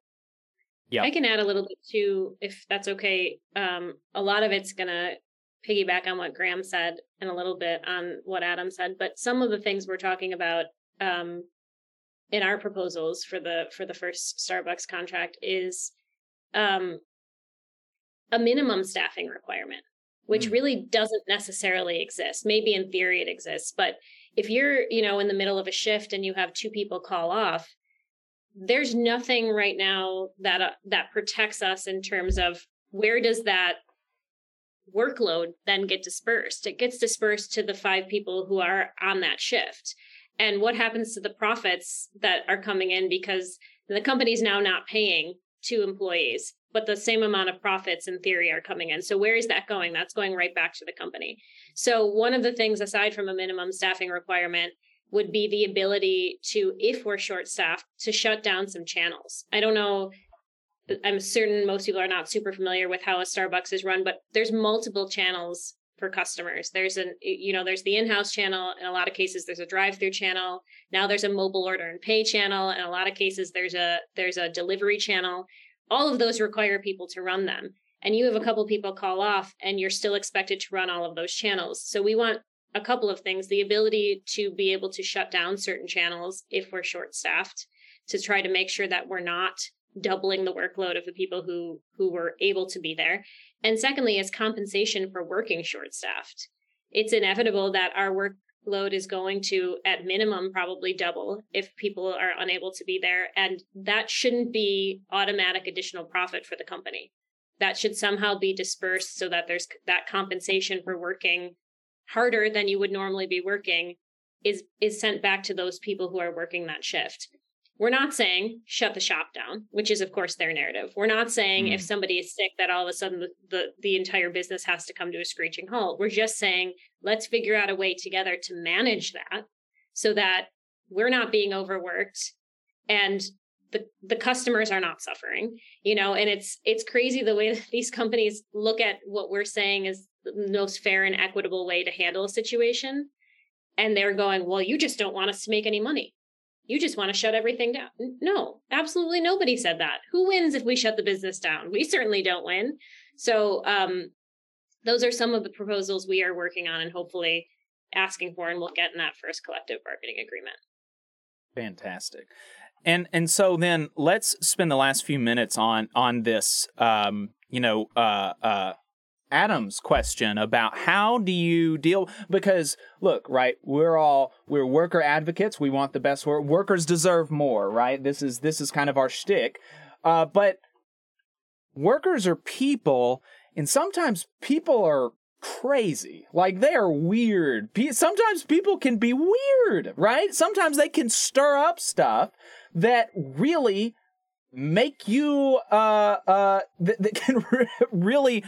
yeah i can add a little bit too if that's okay um a lot of it's gonna piggyback on what graham said and a little bit on what adam said but some of the things we're talking about um in our proposals for the for the first Starbucks contract is um, a minimum staffing requirement, which mm. really doesn't necessarily exist. Maybe in theory it exists, but if you're you know in the middle of a shift and you have two people call off, there's nothing right now that uh, that protects us in terms of where does that workload then get dispersed? It gets dispersed to the five people who are on that shift. And what happens to the profits that are coming in because the company's now not paying two employees but the same amount of profits in theory are coming in. So where is that going? That's going right back to the company. So one of the things aside from a minimum staffing requirement would be the ability to if we're short staffed to shut down some channels i don't know i'm certain most people are not super familiar with how a starbucks is run but there's multiple channels for customers. There's an you know there's the in-house channel. In a lot of cases, there's a drive-through channel. Now there's a mobile order and pay channel. In a lot of cases, there's a there's a delivery channel. All of those require people to run them. And you have a couple people call off, and you're still expected to run all of those channels. So we want a couple of things: the ability to be able to shut down certain channels if we're short-staffed, to try to make sure that we're not doubling the workload of the people who who were able to be there and secondly, is compensation for working short staffed. It's inevitable that our workload is going to, at minimum, probably double if people are unable to be there. And that shouldn't be automatic additional profit for the company. That should somehow be dispersed so that there's that compensation for working harder than you would normally be working is is sent back to those people who are working that shift. We're not saying shut the shop down, which is of course their narrative. We're not saying mm. if somebody is sick that all of a sudden the, the, the entire business has to come to a screeching halt. We're just saying let's figure out a way together to manage that so that we're not being overworked and the the customers are not suffering you know and it's it's crazy the way that these companies look at what we're saying is the most fair and equitable way to handle a situation and they're going well you just don't want us to make any money you just want to shut everything down. No, absolutely nobody said that. Who wins if we shut the business down? We certainly don't win. So, um, those are some of the proposals we are working on and hopefully asking for, and we'll get in that first collective bargaining agreement. Fantastic. And and so then let's spend the last few minutes on on this um you know uh uh Adam's question about how do you deal because look, right, we're all we're worker advocates. We want the best work. Workers deserve more, right? This is this is kind of our shtick. Uh, but workers are people, and sometimes people are crazy. Like they are weird. Sometimes people can be weird, right? Sometimes they can stir up stuff that really make you uh uh that, that can really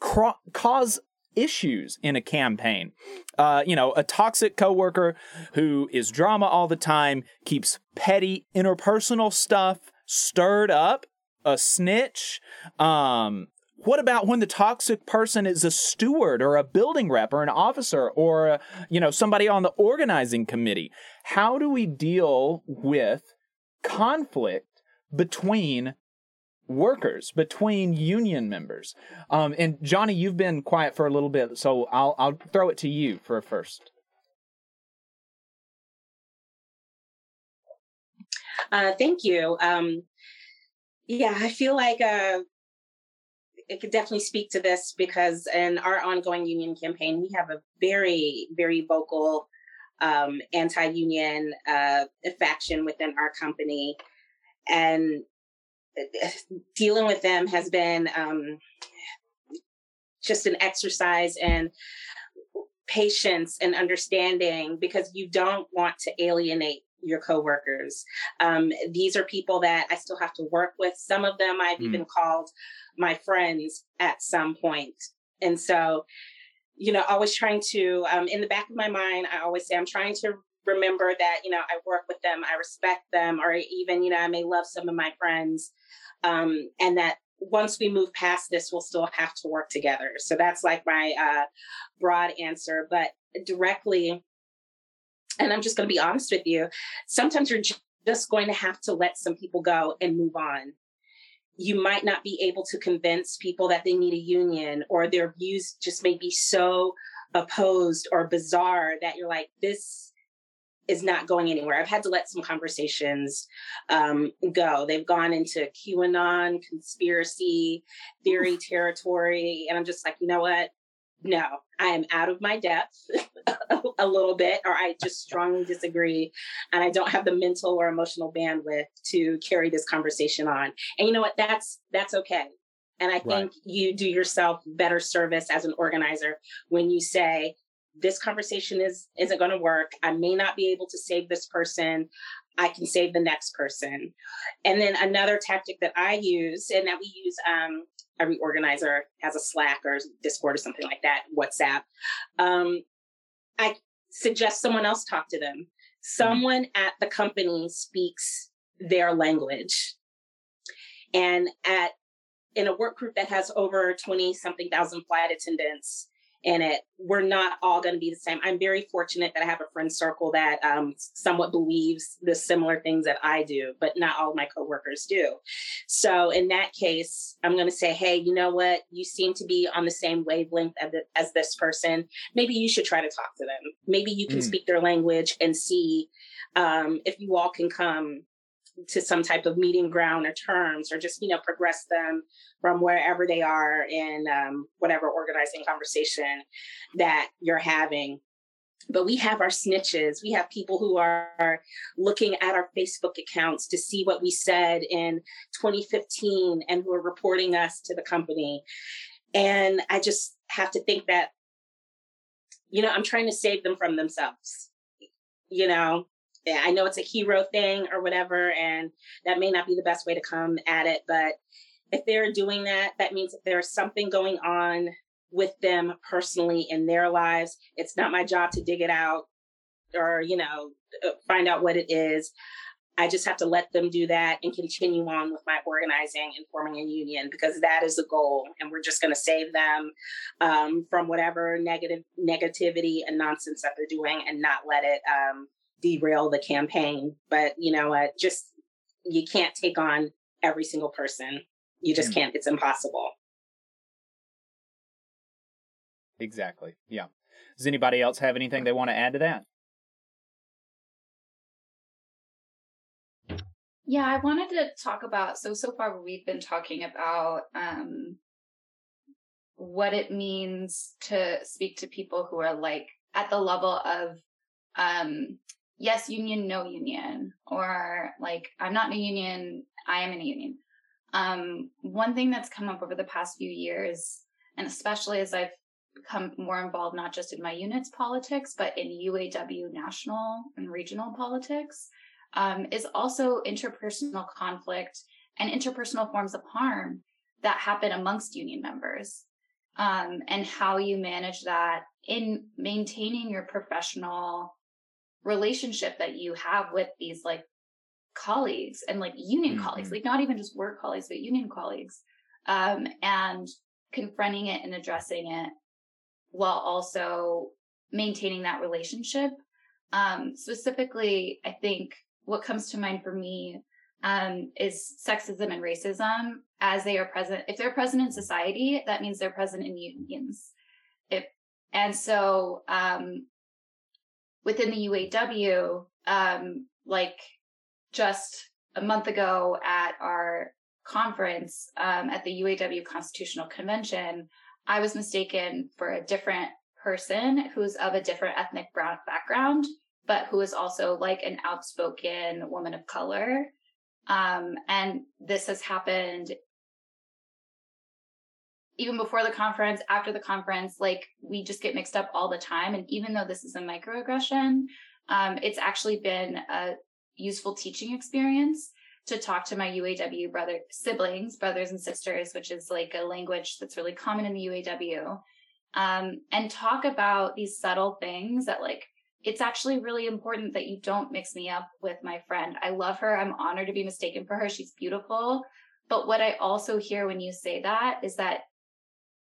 cro- cause issues in a campaign. Uh, you know, a toxic coworker who is drama all the time, keeps petty interpersonal stuff stirred up, a snitch. Um, what about when the toxic person is a steward or a building rep or an officer or you know somebody on the organizing committee? How do we deal with conflict between workers between union members. Um, and Jonnie, you've been quiet for a little bit, so I'll I'll throw it to you for a first. Uh, thank you. Um, yeah, I feel like uh, it could definitely speak to this because in our ongoing union campaign, we have a very, very vocal um, anti-union uh, faction within our company, and dealing with them has been um, just an exercise in patience and understanding because you don't want to alienate your coworkers. Um, these are people that I still have to work with. Some of them I've mm. even called my friends at some point. And so, you know, always trying to, um, in the back of my mind, I always say, I'm trying to remember that, you know, I work with them, I respect them, or even, you know, I may love some of my friends um, and that once we move past this, we'll still have to work together. So that's like my uh, broad answer. But directly, and I'm just going to be honest with you, sometimes you're just going to have to let some people go and move on. You might not be able to convince people that they need a union or their views just may be so opposed or bizarre that you're like, this is not going anywhere. I've had to let some conversations um, go. They've gone into QAnon conspiracy theory territory. And I'm just like, you know what? No, I am out of my depth a little bit, or I just strongly disagree. And I don't have the mental or emotional bandwidth to carry this conversation on. And you know what? That's that's okay. And I think right. you do yourself better service as an organizer when you say, this conversation is isn't going to work i may not be able to save this person i can save the next person. And then another tactic that i use and that we use um, every organizer has a slack or discord or something like that whatsapp um, i suggest someone else talk to them. Someone at the company speaks their language. And at in a work group that has over 20 something thousand flight attendants in it, we're not all going to be the same. I'm very fortunate that I have a friend circle that um, somewhat believes the similar things that I do, but not all of my coworkers do. So in that case, I'm going to say, hey, you know what? You seem to be on the same wavelength as, as this person. Maybe you should try to talk to them. Maybe you can mm. speak their language and see um, if you all can come to some type of meeting ground or terms or just you know progress them from wherever they are in um, whatever organizing conversation that you're having. But we have our snitches. We have people who are looking at our facebook accounts to see what we said in 2015 and who are reporting us to the company. And i just have to think that you know i'm trying to save them from themselves you know I know it's a hero thing or whatever, and that may not be the best way to come at it. But if they're doing that, that means that there's something going on with them personally in their lives. It's not my job to dig it out or, you know, uh, find out what it is. I just have to let them do that and continue on with my organizing and forming a union because that is the goal. And we're just going to save them um, from whatever negative negativity and nonsense that they're doing and not let it um, derail the campaign. But you know what? Just you can't take on every single person. You just mm. can't. It's impossible. Exactly. Yeah. Does anybody else have anything they want to add to that? Yeah, I wanted to talk about so so far we've been talking about um what it means to speak to people who are like at the level of um yes union no union or like I'm not a union I am in a union. Um one thing that's come up over the past few years and especially as I've become more involved not just in my unit's politics but in UAW national and regional politics um, is also interpersonal conflict and interpersonal forms of harm that happen amongst union members um, and how you manage that in maintaining your professional relationship that you have with these like colleagues and like union mm-hmm. colleagues like not even just work colleagues but union colleagues um, and confronting it and addressing it while also maintaining that relationship um, specifically i think what comes to mind for me um, is sexism and racism as they are present. If they're present in society, that means they're present in unions. If and so um, within the UAW, um, like just a month ago at our conference um, at the UAW Constitutional Convention, I was mistaken for a different person who's of a different ethnic brown background but who is also like an outspoken woman of color. Um, and this has happened even before the conference, after the conference, like we just get mixed up all the time. And even though this is a microaggression, um, it's actually been a useful teaching experience to talk to my UAW brother siblings, brothers and sisters, which is like a language that's really common in the UAW, um, and talk about these subtle things that like it's actually really important that you don't mix me up with my friend. I love her. I'm honored to be mistaken for her. She's beautiful. But what I also hear when you say that is that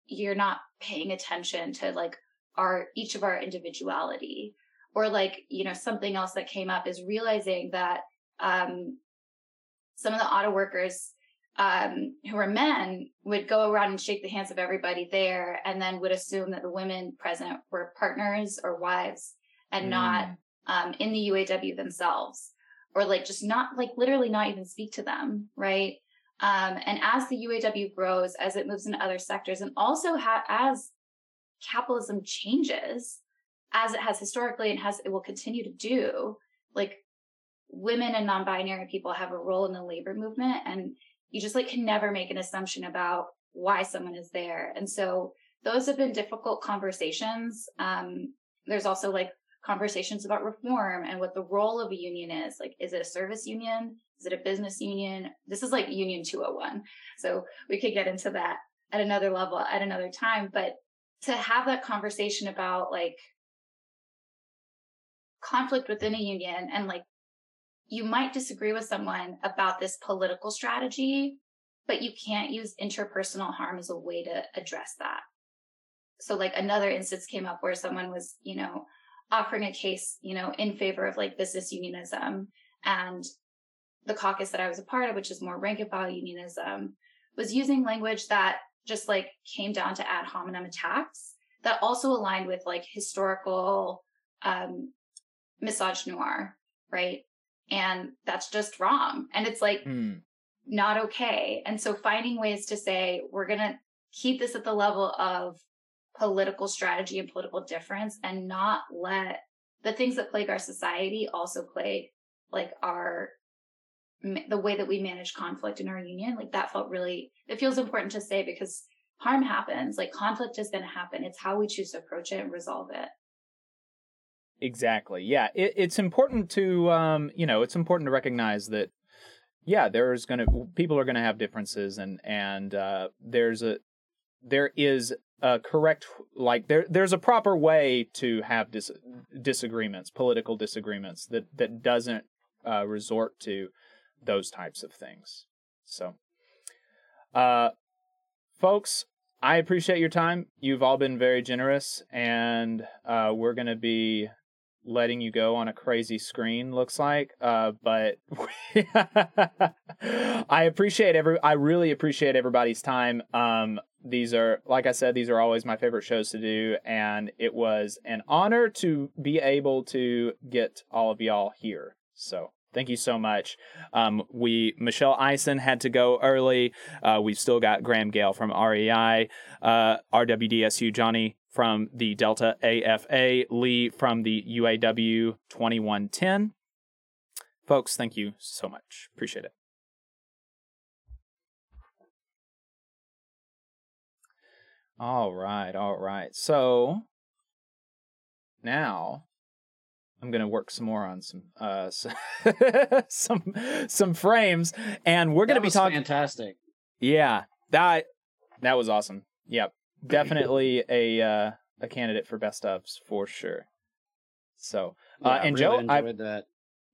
you're not paying attention to like our each of our individuality or like you know something else that came up is realizing that um some of the auto workers um, who are men would go around and shake the hands of everybody there and then would assume that the women present were partners or wives and mm. not um, in the UAW themselves, or like just not like literally not even speak to them, right? Um, and as the UAW grows, as it moves into other sectors, and also ha- as capitalism changes, as it has historically and has it will continue to do, like women and non-binary people have a role in the labor movement, and you just like can never make an assumption about why someone is there. And so those have been difficult conversations. Um, there's also like conversations about reform and what the role of a union is. Like, is it a service union? Is it a business union? This is like Union 201. So we could get into that at another level at another time. But to have that conversation about like conflict within a union and like you might disagree with someone about this political strategy, but you can't use interpersonal harm as a way to address that. So like another instance came up where someone was, you know, offering a case, you know, in favor of like business unionism and the caucus that I was a part of, which is more rank and file unionism, was using language that just like came down to ad hominem attacks that also aligned with like historical um misogynoir, right? And that's just wrong. And it's like mm. not okay. And so finding ways to say, we're gonna keep this at the level of political strategy and political difference and not let the things that plague our society also plague like our the way that we manage conflict in our union. Like that felt really it feels important to say because harm happens. Like conflict is going to happen. It's how we choose to approach it and resolve it. Exactly. Yeah it, it's important to um you know it's important to recognize that yeah there's going to people are going to have differences and and uh there's a there is a correct like there there's a proper way to have dis- disagreements political disagreements that that doesn't uh, resort to those types of things. So uh folks i appreciate your time. You've all been very generous and uh we're to be letting you go on a crazy screen looks like uh but i appreciate every i really appreciate everybody's time. Um these are like i said these are always my favorite shows to do and it was an honor to be able to get all of y'all here So thank you so much. Um, we Michelle Eisen had to go early. Uh, we've still got Graham Gale from REI, uh, RWDSU Jonnie from the Delta AFA, Lee from the UAW 2110. Folks, thank you so much. Appreciate it. All right, all right. So now I'm gonna work some more on some uh some some frames, and we're gonna be talking. fantastic. Yeah, that that was awesome. Yep, definitely a uh, a candidate for best ofs for sure. So, uh, Yeah, and really Joe, I enjoyed that.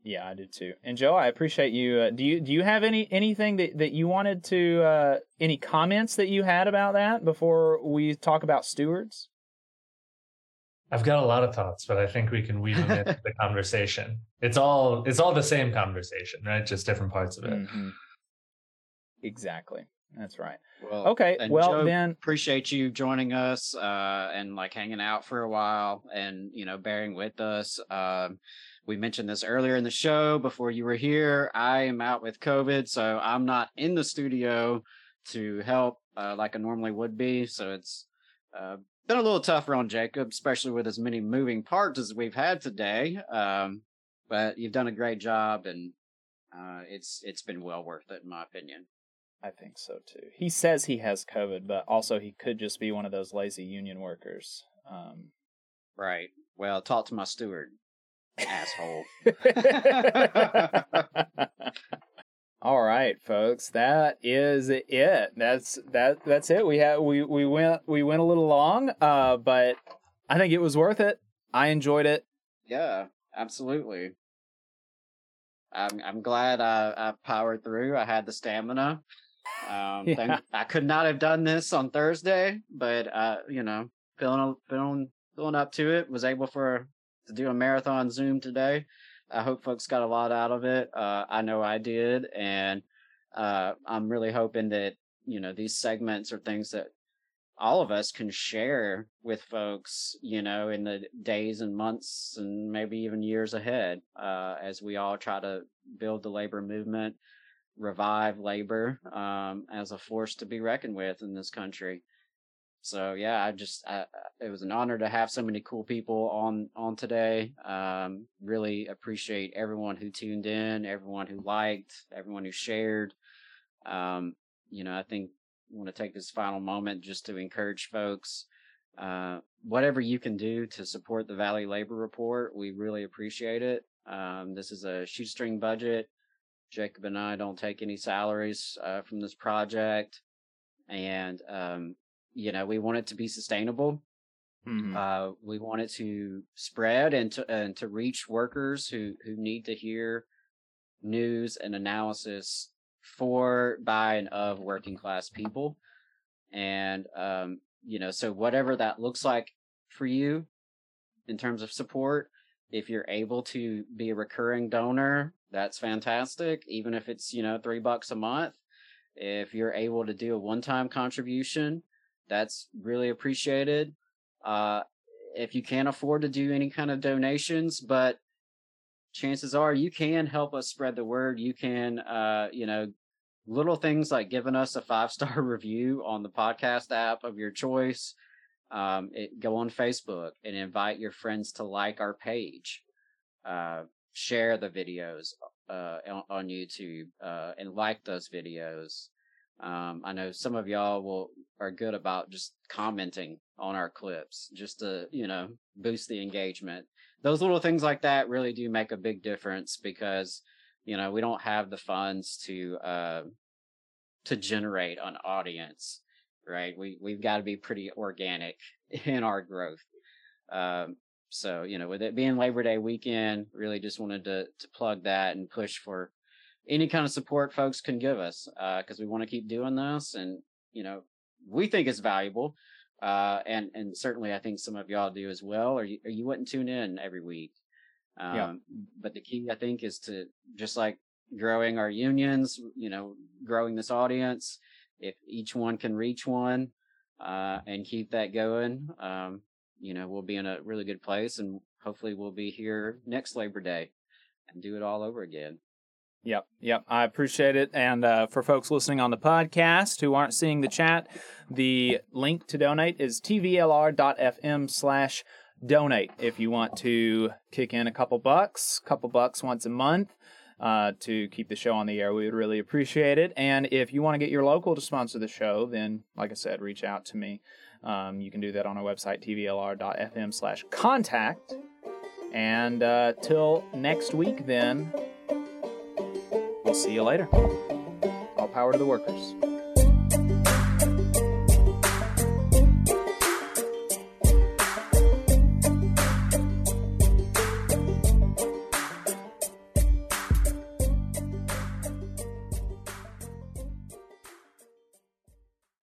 Yeah, I did too. And Joe, I appreciate you. Uh, do you do you have any anything that that you wanted to uh, any comments that you had about that before we talk about stewards? I've got a lot of thoughts, but I think we can weave them into the conversation. It's all it's all the same conversation, right? Just different parts of it. Mhm. Exactly. That's right. Well, okay. Well, Joe, then appreciate you joining us uh, and like hanging out for a while and you know bearing with us. Um, we mentioned this earlier in the show before you were here. I am out with COVID, so I'm not in the studio to help uh, like I normally would be. So it's uh, been a little tougher on Jacob, especially with as many moving parts as we've had today. Um, but you've done a great job, and uh, it's it's been well worth it in my opinion. I think so too. He says he has COVID, but also he could just be one of those lazy union workers. Um, Right. Well, talk to my steward, asshole. All right, folks, that is it. That's that. That's it. We had we we went we went a little long, uh, but I think it was worth it. I enjoyed it. Yeah, absolutely. I'm I'm glad I, I powered through. I had the stamina. Um, Yeah. thank- I could not have done this on Thursday, but uh, you know, feeling feeling feeling up to it. Was able for to do a marathon Zoom today. I hope folks got a lot out of it. Uh, I know I did, and uh, I'm really hoping that you know these segments are things that all of us can share with folks, you know, in the days and months and maybe even years ahead, uh, as we all try to build the labor movement, revive labor um, as a force to be reckoned with in this country. So yeah, I just I, it was an honor to have so many cool people on on today. Um, really appreciate everyone who tuned in, everyone who liked, everyone who shared. Um, you know, I think I want to take this final moment just to encourage folks. Uh, whatever you can do to support the Valley Labor Report, we really appreciate it. Um, this is a shoestring budget. Jacob and I don't take any salaries uh, from this project, and um, you know we want it to be sustainable. Uh, we want it to spread and to and to reach workers who who need to hear news and analysis for, by, and of working class people. And um, you know, so whatever that looks like for you in terms of support, if you're able to be a recurring donor, that's fantastic. Even if it's, you know, three bucks a month. If you're able to do a one time contribution, that's really appreciated. Uh, if you can't afford to do any kind of donations, but chances are you can help us spread the word. You can, uh, you know, little things like giving us a five star review on the podcast app of your choice. Um, it, go on Facebook and invite your friends to like our page. Uh, share the videos uh, on, on YouTube uh, and like those videos. Um, I know some of y'all will are good about just commenting on our clips, just to you know boost the engagement. Those little things like that really do make a big difference because you know we don't have the funds to uh, to generate an audience, right? We we've got to be pretty organic in our growth. Um, so you know, with it being Labor Day weekend, really just wanted to to plug that and push for any kind of support folks can give us because we want to keep doing this and you know we think it's valuable uh and and certainly i think some of y'all do as well or you, or you wouldn't tune in every week um Yeah. but the key i think is to just like growing our unions you know growing this audience if each one can reach one uh and keep that going um you know we'll be in a really good place and hopefully we'll be here next labor day and do it all over again. Yep, yep. I appreciate it. And uh, for folks listening on the podcast who aren't seeing the chat, the link to donate is tvlr.fm slash donate if you want to kick in a couple bucks, couple bucks once a month. Uh, to keep the show on the air, we would really appreciate it. And if you want to get your local to sponsor the show, then, like I said, reach out to me. Um, you can do that on our website, tvlr.fm slash contact. And uh, till next week, then, we'll see you later. All power to the workers.